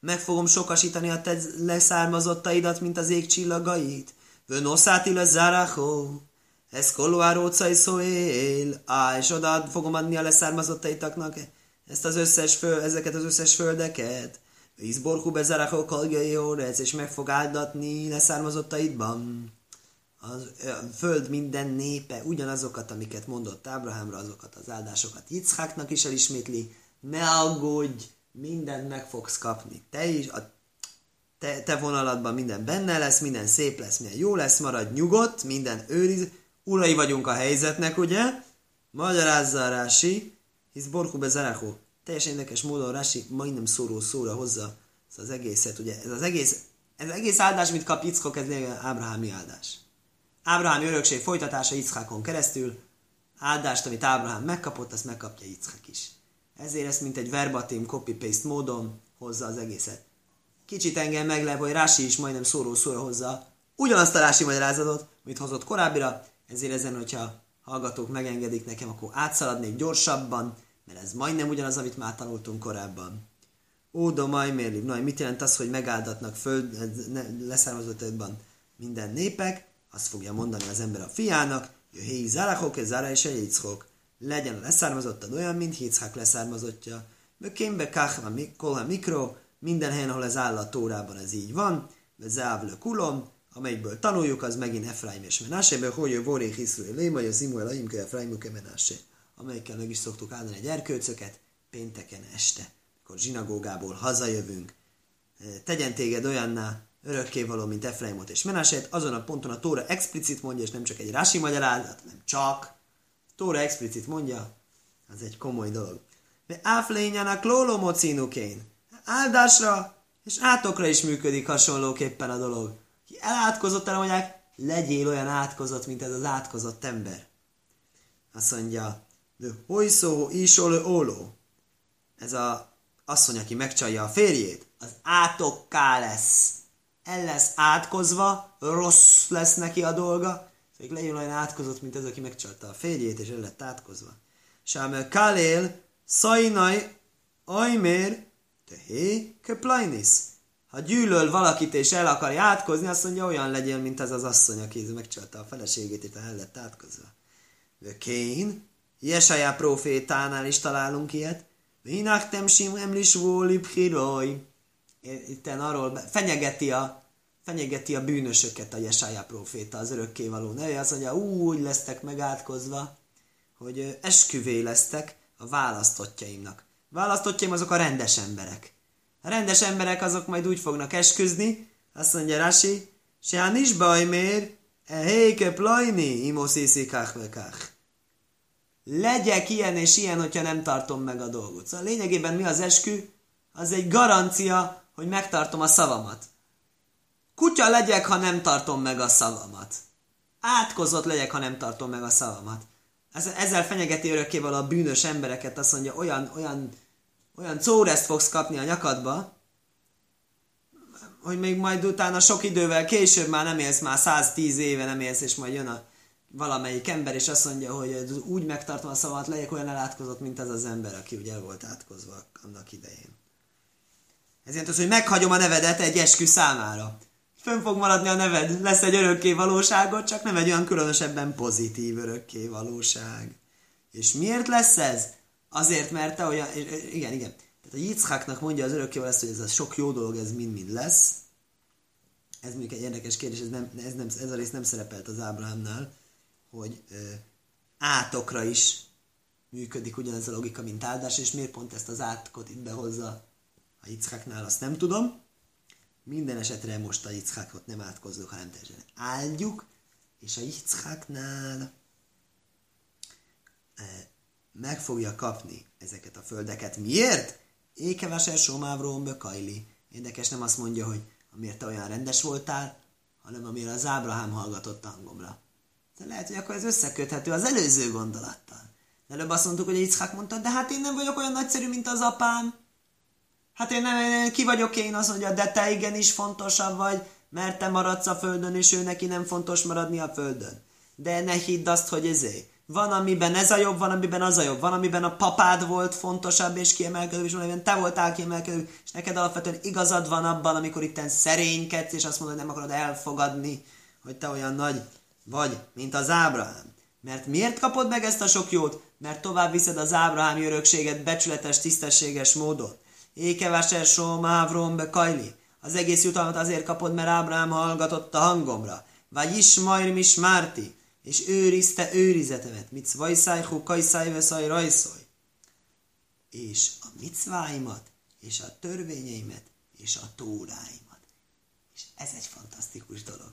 meg fogom sokasítani a te leszármazottaidat, mint az ég csillagait. Vönoszáti le zárachó, ez kolóárócai szóél, á, és oda fogom adni a leszármazottaitaknak ezt az összes föl, ezeket az összes földeket. Izborhu bezárachó kalgai órez, és meg fog áldatni leszármazottaidban. A föld minden népe ugyanazokat, amiket mondott Ábrahámra, azokat az áldásokat Yitzháknak is elismétli. Ne aggódj, mindent meg fogsz kapni. Te is, a te, te vonalatban minden benne lesz, minden szép lesz, minden jó lesz, maradj nyugodt, minden őriz. Urai vagyunk a helyzetnek, ugye? Magyarázza Rási, hisz Borku Bezarahu. Teljesen érdekes módon Rási majdnem szóró szóra hozza az egészet, ugye? Ez az egész, ez az egész áldás, mit kap Yitzchok, ez Ábrahámi áldás. Ábrahámi örökség folytatása Yitzchakon keresztül, áldást, amit Ábrahám megkapott, azt megkapja Yitzchak is. Ezért ezt mint egy verbatim copy-paste módon hozza az egészet. Kicsit engem meglep, hogy Rási is majdnem szóró szóra hozza ugyanazt a Rási magyarázatot, mint hozott korábbira, ezért ezen, hogyha hallgatók megengedik nekem, akkor átszaladnék gyorsabban, mert ez majdnem ugyanaz, amit már tanultunk korábban. Óda majmérli. Na, mit jelent az, hogy megáldatnak föld, leszármazottban minden népek? Azt fogja mondani az ember a fiának, héj zárachok, ez zára és legyen a leszármazottad olyan, mint Hitzhák leszármazottja. Mökénbe káhva kolha mikro, minden helyen, ahol az állat tórában ez így van, závle kulom, amelyikből tanuljuk, az megint Efraim és Menáséből, hogy a Voré Hiszrő Léma, a Zimuel Aimke Efraim Menásé, amelyikkel meg is szoktuk áldani egy erkőcöket pénteken este, akkor zsinagógából hazajövünk. Tegyen téged olyanná, örökkévaló, mint Efraimot és Menásét, azon a ponton a Tóra explicit mondja, és nem csak egy rási magyarázat, nem csak, Tóra explicit mondja, az egy komoly dolog. De áflényának lólomocínukén. Áldásra és átokra is működik hasonlóképpen a dolog. Ki elátkozott, el mondják, legyél olyan átkozott, mint ez az átkozott ember. Azt mondja, de hojszó isol óló. Ez a asszony, aki megcsalja a férjét, az átokká lesz. El lesz átkozva, rossz lesz neki a dolga, még legyen olyan átkozott, mint ez, aki megcsalta a férjét, és el lett átkozva. Sám Kalél, Szajnaj, Ajmér, Tehé, Köplajnis. Ha gyűlöl valakit és el akarja átkozni, azt mondja, olyan legyél, mint ez az asszony, aki megcsalta a feleségét, és el lett átkozva. De Kén, Jesaja profétánál is találunk ilyet. Vinachtem sim emlis vólib hiroj. Itten arról fenyegeti a fenyegeti a bűnösöket a Jesája proféta, az örökkévaló neve, azt mondja, úgy lesztek megátkozva, hogy esküvé lesztek a választottjaimnak. Választottjaim azok a rendes emberek. A rendes emberek azok majd úgy fognak esküzni, azt mondja Rasi, se hát is baj mér, e héke plajni, imosziszi Legyek ilyen és ilyen, hogyha nem tartom meg a dolgot. Szóval lényegében mi az eskü? az egy garancia, hogy megtartom a szavamat. Kutya legyek, ha nem tartom meg a szavamat. Átkozott legyek, ha nem tartom meg a szavamat. Ezzel fenyegeti örökkéval a bűnös embereket, azt mondja, olyan, olyan, olyan córeszt fogsz kapni a nyakadba, hogy még majd utána sok idővel később már nem élsz, már 110 éve nem élsz, és majd jön a valamelyik ember, és azt mondja, hogy úgy megtartom a szavat, legyek olyan elátkozott, mint az az ember, aki ugye el volt átkozva annak idején. Ez jelenti az, hogy meghagyom a nevedet egy eskü számára. Fönn fog maradni a neved, lesz egy örökké valóságot, csak nem egy olyan különösebben pozitív örökké valóság. És miért lesz ez? Azért, mert te olyan, igen, igen, tehát a Yitzhaknak mondja az örökkéval ezt, hogy ez a sok jó dolog, ez mind-mind lesz. Ez mondjuk egy érdekes kérdés, ez, nem, ez, nem, ez a rész nem szerepelt az Ábrahámnál, hogy ö, átokra is működik ugyanez a logika, mint áldás, és miért pont ezt az átkot itt behozza a Yitzhaknál, azt nem tudom. Minden esetre most a Yitzhakot nem átkozzuk, hanem teljesen áldjuk, és a Yitzhaknál meg fogja kapni ezeket a földeket. Miért? Ékeveser somávról bekajli. Érdekes, nem azt mondja, hogy amiért te olyan rendes voltál, hanem amire az Ábrahám hallgatott hangomra. De lehet, hogy akkor ez összeköthető az előző gondolattal. De előbb azt mondtuk, hogy Yitzhak mondta, de hát én nem vagyok olyan nagyszerű, mint az apám. Hát én nem, ki vagyok én, azt mondja, de te igenis fontosabb vagy, mert te maradsz a földön, és ő neki nem fontos maradni a földön. De ne hidd azt, hogy ezé. Van, amiben ez a jobb, van, amiben az a jobb. Van, amiben a papád volt fontosabb és kiemelkedő, és van, amiben te voltál kiemelkedő, és neked alapvetően igazad van abban, amikor itt szerénykedsz, és azt mondod, hogy nem akarod elfogadni, hogy te olyan nagy vagy, mint az Ábrahám. Mert miért kapod meg ezt a sok jót? Mert tovább viszed az Ábrahám örökséget becsületes, tisztességes módon. Ékeváser Sómávrom be Kajli. Az egész jutalmat azért kapod, mert Ábrahám hallgatott a hangomra. Vagy is majd is Márti és őrizte őrizetemet, micvajszáj, hukajszáj, veszaj, rajszoj. És a micváimat, és a törvényeimet, és a tóráimat. És ez egy fantasztikus dolog.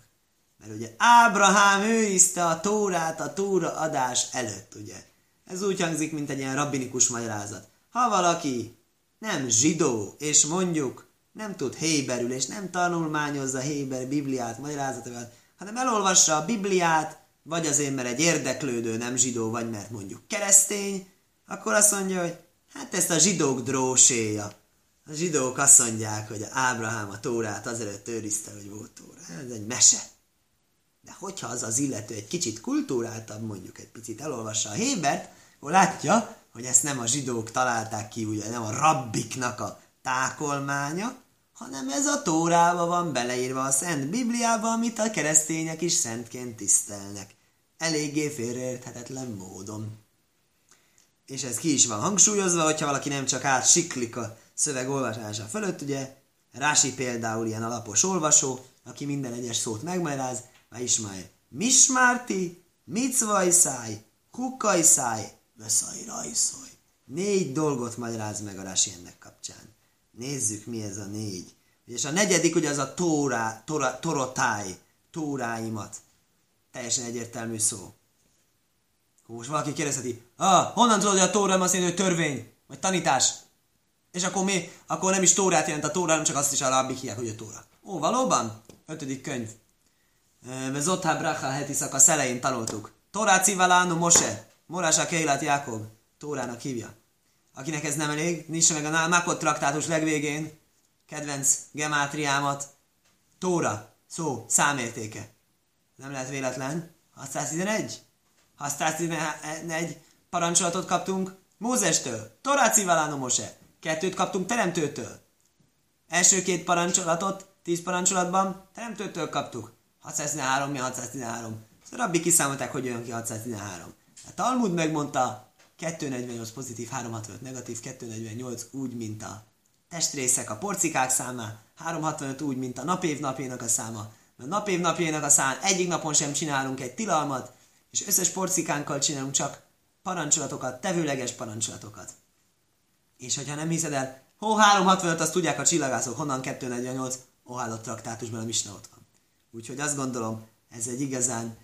Mert ugye Ábrahám őrizte a tórát a tóra adás előtt, ugye. Ez úgy hangzik, mint egy ilyen rabbinikus magyarázat. Ha valaki nem zsidó, és mondjuk nem tud héberül, és nem tanulmányozza héber bibliát, magyarázatokat, hanem elolvassa a bibliát, vagy azért, mert egy érdeklődő nem zsidó, vagy mert mondjuk keresztény, akkor azt mondja, hogy hát ezt a zsidók dróséja. A zsidók azt mondják, hogy Ábrahám a tórát azelőtt őrizte, hogy volt tóra. Ez egy mese. De hogyha az az illető egy kicsit kultúráltabb, mondjuk egy picit elolvassa a Hébert, akkor látja, hogy ezt nem a zsidók találták ki, ugye nem a rabbiknak a tákolmánya, hanem ez a Tórába van beleírva a Szent Bibliába, amit a keresztények is szentként tisztelnek. Eléggé félreérthetetlen módon. És ez ki is van hangsúlyozva, hogyha valaki nem csak átsiklik a szöveg olvasása fölött, ugye, Rási például ilyen alapos olvasó, aki minden egyes szót megmagyaráz, vagy Ismael. Mismárti, micvajszáj, kukajszáj, veszaj rajszoj. Négy dolgot magyaráz meg a Rási ennek kapcsán. Nézzük, mi ez a négy. És a negyedik ugye az a tórá, tóra, torotáj, tóráimat. Teljesen egyértelmű szó. Most valaki kérdezheti, ah, honnan tudod, hogy a tóra azt jelenti, hogy törvény, vagy tanítás? És akkor mi? Akkor nem is tórát jelent a tóra, hanem csak azt is a rabbik hogy a tóra. Ó, valóban? Ötödik könyv. Vezothá Bracha heti szakasz elején tanultuk. Tórát Civalánu Mose, Morása Kélat Jákob, Tórának hívja. Akinek ez nem elég, nincs meg a Makot traktátus legvégén, kedvenc gemátriámat, Tóra, szó, számértéke. Nem lehet véletlen. 611? 611 parancsolatot kaptunk Mózestől, Toráci Valánó Mose. Kettőt kaptunk Teremtőtől. Első két parancsolatot, tíz parancsolatban Teremtőtől kaptuk. 613, mi 613? Szóval rabbi kiszámolták, hogy jön ki 613. A Talmud megmondta, 248 pozitív, 365 negatív, 248 úgy, mint a testrészek, a porcikák száma, 365 úgy, mint a napév napjának a száma, mert napév napjának a szám egyik napon sem csinálunk egy tilalmat, és összes porcikánkkal csinálunk csak parancsolatokat, tevőleges parancsolatokat. És hogyha nem hiszed el, hó 365, azt tudják a csillagászok, honnan 248, ohálott traktátusban a misna ott van. Úgyhogy azt gondolom, ez egy igazán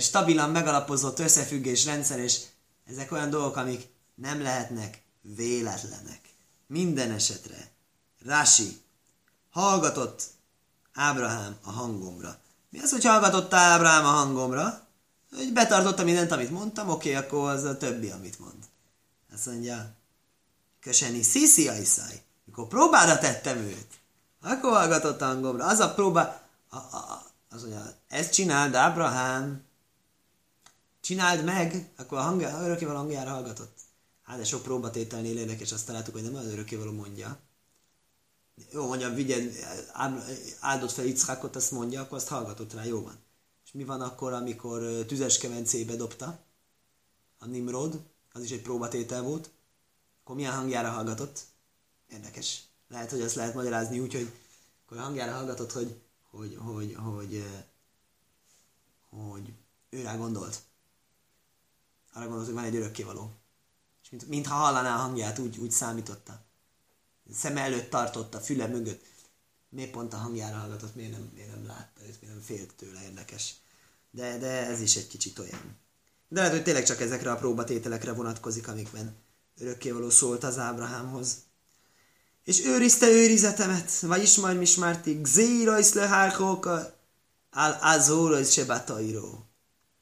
stabilan megalapozott összefüggés rendszer, és ezek olyan dolgok, amik nem lehetnek véletlenek. Minden esetre Rási, hallgatott Ábrahám a hangomra. Mi az, hogy hallgatott Ábrahám a hangomra? Hogy betartotta mindent, amit mondtam, oké, okay, akkor az a többi, amit mond. Azt mondja, köseni sziszi ajszaj, mikor próbára tettem őt, akkor hallgatott a hangomra. Az a próba, a, a, a, az mondja, ezt csináld, Ábrahám, csináld meg, akkor a hangja, örökkévaló hangjára hallgatott. Hát de sok próbatételnél érdekes, azt találtuk, hogy nem az örökkévaló mondja. Jó, mondja, vigyen, áldott fel Itzhákot, azt mondja, akkor azt hallgatott rá, jó van. És mi van akkor, amikor tüzes kemencébe dobta a Nimrod, az is egy próbatétel volt, akkor milyen hangjára hallgatott? Érdekes. Lehet, hogy ezt lehet magyarázni úgy, hogy akkor a hangjára hallgatott, hogy, hogy, hogy, hogy, hogy, hogy ő rá gondolt. Arra gondolt, hogy van egy örökkévaló. És mint, mintha hallaná a hangját, úgy, úgy számította. Szeme előtt tartotta, füle mögött. Miért pont a hangjára hallgatott, miért nem, miért nem látta őt, miért nem félt tőle, érdekes. De, de ez is egy kicsit olyan. De lehet, hogy tényleg csak ezekre a próbatételekre vonatkozik, amikben örökkévaló szólt az Ábrahámhoz. És őrizte őrizetemet, vagy is majd mismárti, gzéirajsz lehárkóka, al azórajsz sebatairó.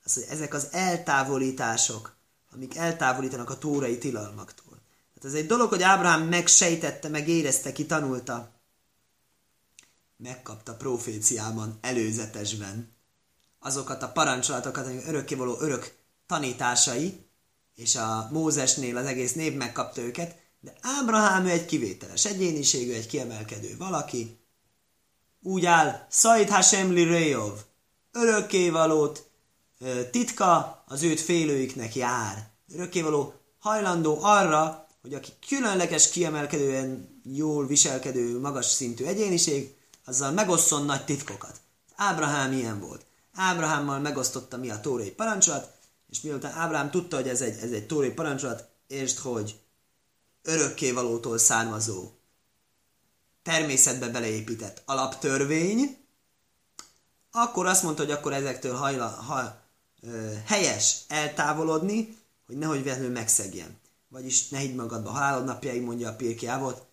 Az, hogy ezek az eltávolítások, amik eltávolítanak a tórai tilalmaktól. Tehát ez egy dolog, hogy Ábrahám megsejtette, meg érezte, ki tanulta. Megkapta proféciában, előzetesben azokat a parancsolatokat, amik örökkévaló örök tanításai, és a Mózesnél az egész nép megkapta őket, de Ábrahám egy kivételes egyéniségű, egy kiemelkedő valaki. Úgy áll, Szajt Hashem li örökkévalót, titka az őt félőiknek jár. Örökkévaló hajlandó arra, hogy aki különleges, kiemelkedően jól viselkedő, magas szintű egyéniség, azzal megosszon nagy titkokat. Ábrahám ilyen volt. Ábrahámmal megosztotta mi a tórai parancsolat, és miután Ábrahám tudta, hogy ez egy, ez egy tórai parancsolat, és hogy örökkévalótól származó, természetbe beleépített alaptörvény, akkor azt mondta, hogy akkor ezektől hajla, ha, helyes eltávolodni, hogy nehogy véletlenül megszegjen. Vagyis ne higgy magadba, halálod napjáig mondja a pirkiávot,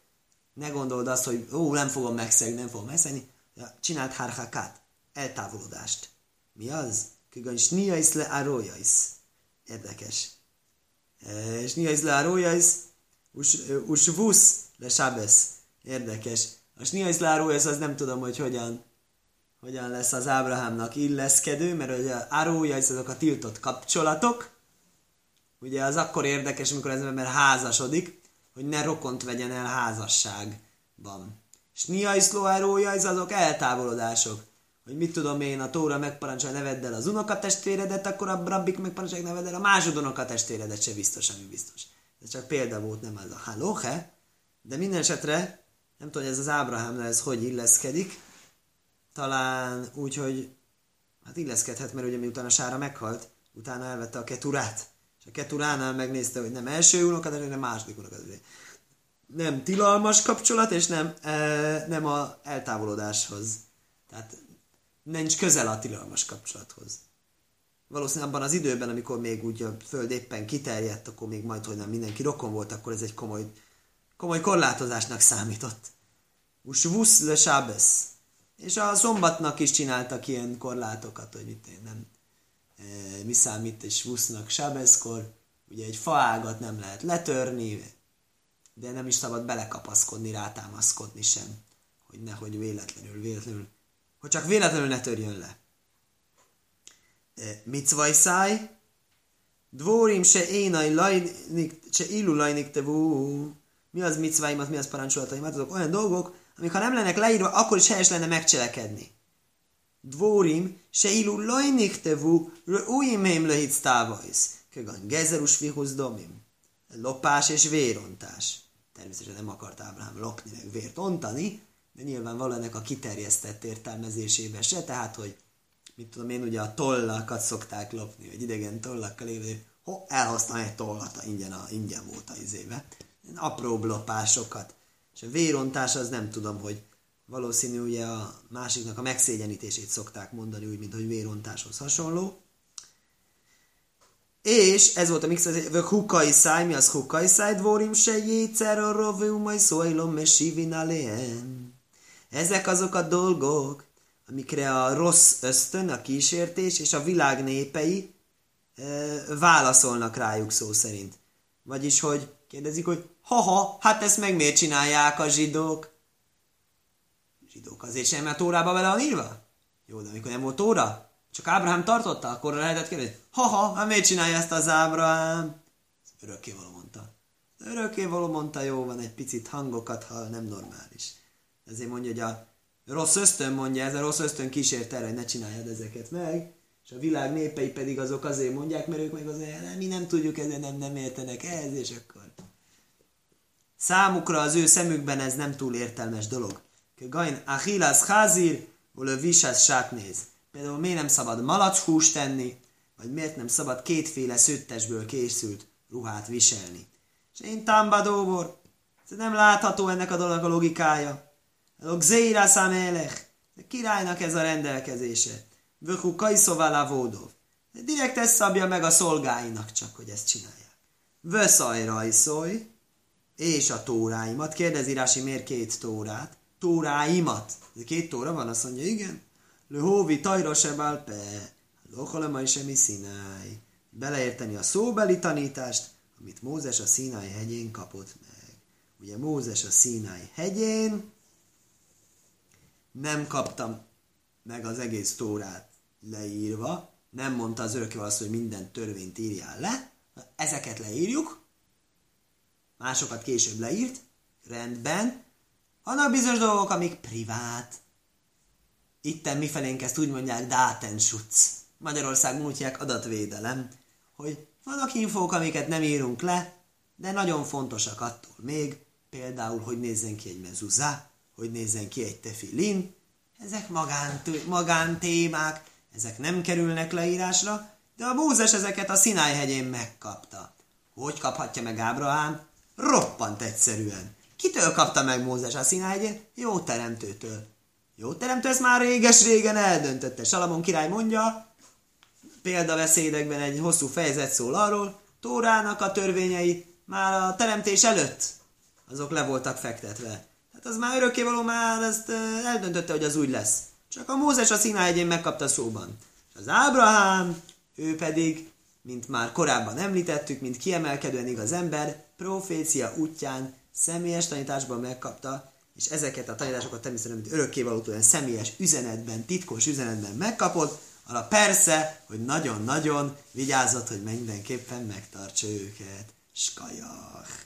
ne gondold azt, hogy ó, nem fogom megszegni, nem fogom megszegni, csináld harhakát, eltávolodást. Mi az? Kigan sniais le arójais. Érdekes. Sniais le arójais, usvusz le sábesz. Érdekes. A sniais le arójais az nem tudom, hogy hogyan hogyan lesz az Ábrahámnak illeszkedő, mert ugye arójais azok a tiltott kapcsolatok, ugye az akkor érdekes, amikor ez ember házasodik, hogy ne rokont vegyen el házasságban. És niaiszló arójais azok eltávolodások hogy mit tudom én, a Tóra megparancsolja nevedd el az unokatestvéredet, akkor a rabbik megparancsolják nevedd el a másodunokatestvéredet se biztos, ami biztos. Ez csak példa volt, nem az a haloche, de minden esetre, nem tudom, hogy ez az Ábrahámra ez hogy illeszkedik, talán úgy, hogy hát illeszkedhet, mert ugye miután a sára meghalt, utána elvette a keturát, és a keturánál megnézte, hogy nem első unokatestvér, hanem második unokatestvér. Nem tilalmas kapcsolat, és nem, e, nem a eltávolodáshoz. Tehát nincs közel a tilalmas kapcsolathoz. Valószínűleg abban az időben, amikor még úgy a föld éppen kiterjedt, akkor még majd, hogy nem mindenki rokon volt, akkor ez egy komoly, komoly korlátozásnak számított. Usvusz le sábesz. És a szombatnak is csináltak ilyen korlátokat, hogy mit én nem e, mi számít és vusznak sábeszkor. Ugye egy faágat nem lehet letörni, de nem is szabad belekapaszkodni, rátámaszkodni sem, hogy nehogy véletlenül, véletlenül hogy csak véletlenül ne törjön le. Mitzvaj száj, dvorim se énai lajnik, se illu lajnik tevú. Mi az mitzváimat, mi az parancsolataimat? Azok olyan dolgok, amik ha nem lennek leírva, akkor is helyes lenne megcselekedni. Dvorim se illu lajnik tevú, újim hém lehitz távajsz. Kögan gezerus vihusz domim. Lopás és vérontás. Természetesen nem akart Ábrahám lopni, meg vért ontani, de nyilvánvalóan ennek a kiterjesztett értelmezésébe se, tehát, hogy mit tudom én, ugye a tollakat szokták lopni, vagy idegen tollakkal élő, ho, elhoztam egy tollat, ingyen, a, ingyen volt a izébe. Apró lopásokat. És a vérontás az nem tudom, hogy valószínű ugye a másiknak a megszégyenítését szokták mondani, úgy, mint hogy vérontáshoz hasonló. és ez volt a mix, hogy hukai száj, mi az hukai száj, dvorim se jétszer a rovő, majd szóilom, Ezek azok a dolgok, amikre a rossz ösztön, a kísértés és a világ népei e, válaszolnak rájuk szó szerint. Vagyis, hogy kérdezik, hogy haha, hát ezt meg miért csinálják a zsidók? Zsidók azért sem, mert Tórába vele van írva? Jó, de amikor nem volt Tóra, csak Ábrahám tartotta, akkor lehetett kérdezni, haha, hát miért csinálja ezt az Ábrahám? Örökkévaló mondta. Örökkévaló mondta, jó van, egy picit hangokat, ha nem normális. Ezért mondja, hogy a rossz ösztön mondja, ez a rossz ösztön kísért erre, hogy ne csináljad ezeket meg, és a világ népei pedig azok azért mondják, mert ők meg azért, mi nem tudjuk, ezért nem, nem értenek ehhez, és akkor Számukra az ő szemükben ez nem túl értelmes dolog. Gain achilas a visas sátnéz. Például miért nem szabad malachúst tenni, vagy miért nem szabad kétféle szőttesből készült ruhát viselni. És én támbadóbor, ez nem látható ennek a dolog a logikája. A Gzeira Samelech, a királynak ez a rendelkezése. Vöku Kajszová Vódov. Direkt ezt szabja meg a szolgáinak csak, hogy ezt csinálják. Vöszaj rajszolj, és a tóráimat. Kérdezi Rási, miért két tórát? Tóráimat. De két tóra van, azt mondja, igen. hóvi tajra se pe. Loholema semmi színáj. Beleérteni a szóbeli tanítást, amit Mózes a Színáj hegyén kapott meg. Ugye Mózes a Színáj hegyén nem kaptam meg az egész tórát leírva, nem mondta az örökké azt, hogy minden törvényt írjál le, ezeket leírjuk, másokat később leírt, rendben, vannak bizonyos dolgok, amik privát. Itten mifelénk ezt úgy mondják Datenschutz. Magyarország múltják adatvédelem, hogy vannak infók, amiket nem írunk le, de nagyon fontosak attól még, például, hogy nézzen ki egy mezuzá, hogy nézzen ki egy tefilin, ezek magánt, magántémák, ezek nem kerülnek leírásra, de a Mózes ezeket a Sinai hegyén megkapta. Hogy kaphatja meg Ábrahám? Roppant egyszerűen. Kitől kapta meg Mózes a Sinai Jó teremtőtől. Jó teremtő, ezt már réges-régen eldöntötte. Salamon király mondja, példaveszédekben egy hosszú fejezet szól arról, Tórának a törvényei már a teremtés előtt azok le voltak fektetve. Hát az már örökkévaló már ezt eldöntötte, hogy az úgy lesz. Csak a Mózes a Színá egyén megkapta szóban. És az Ábrahám, ő pedig, mint már korábban említettük, mint kiemelkedően igaz ember, profécia útján személyes tanításban megkapta, és ezeket a tanításokat természetesen, mint örökkévalótól személyes üzenetben, titkos üzenetben megkapott, arra persze, hogy nagyon-nagyon vigyázott, hogy mindenképpen megtartsa őket. Skajach!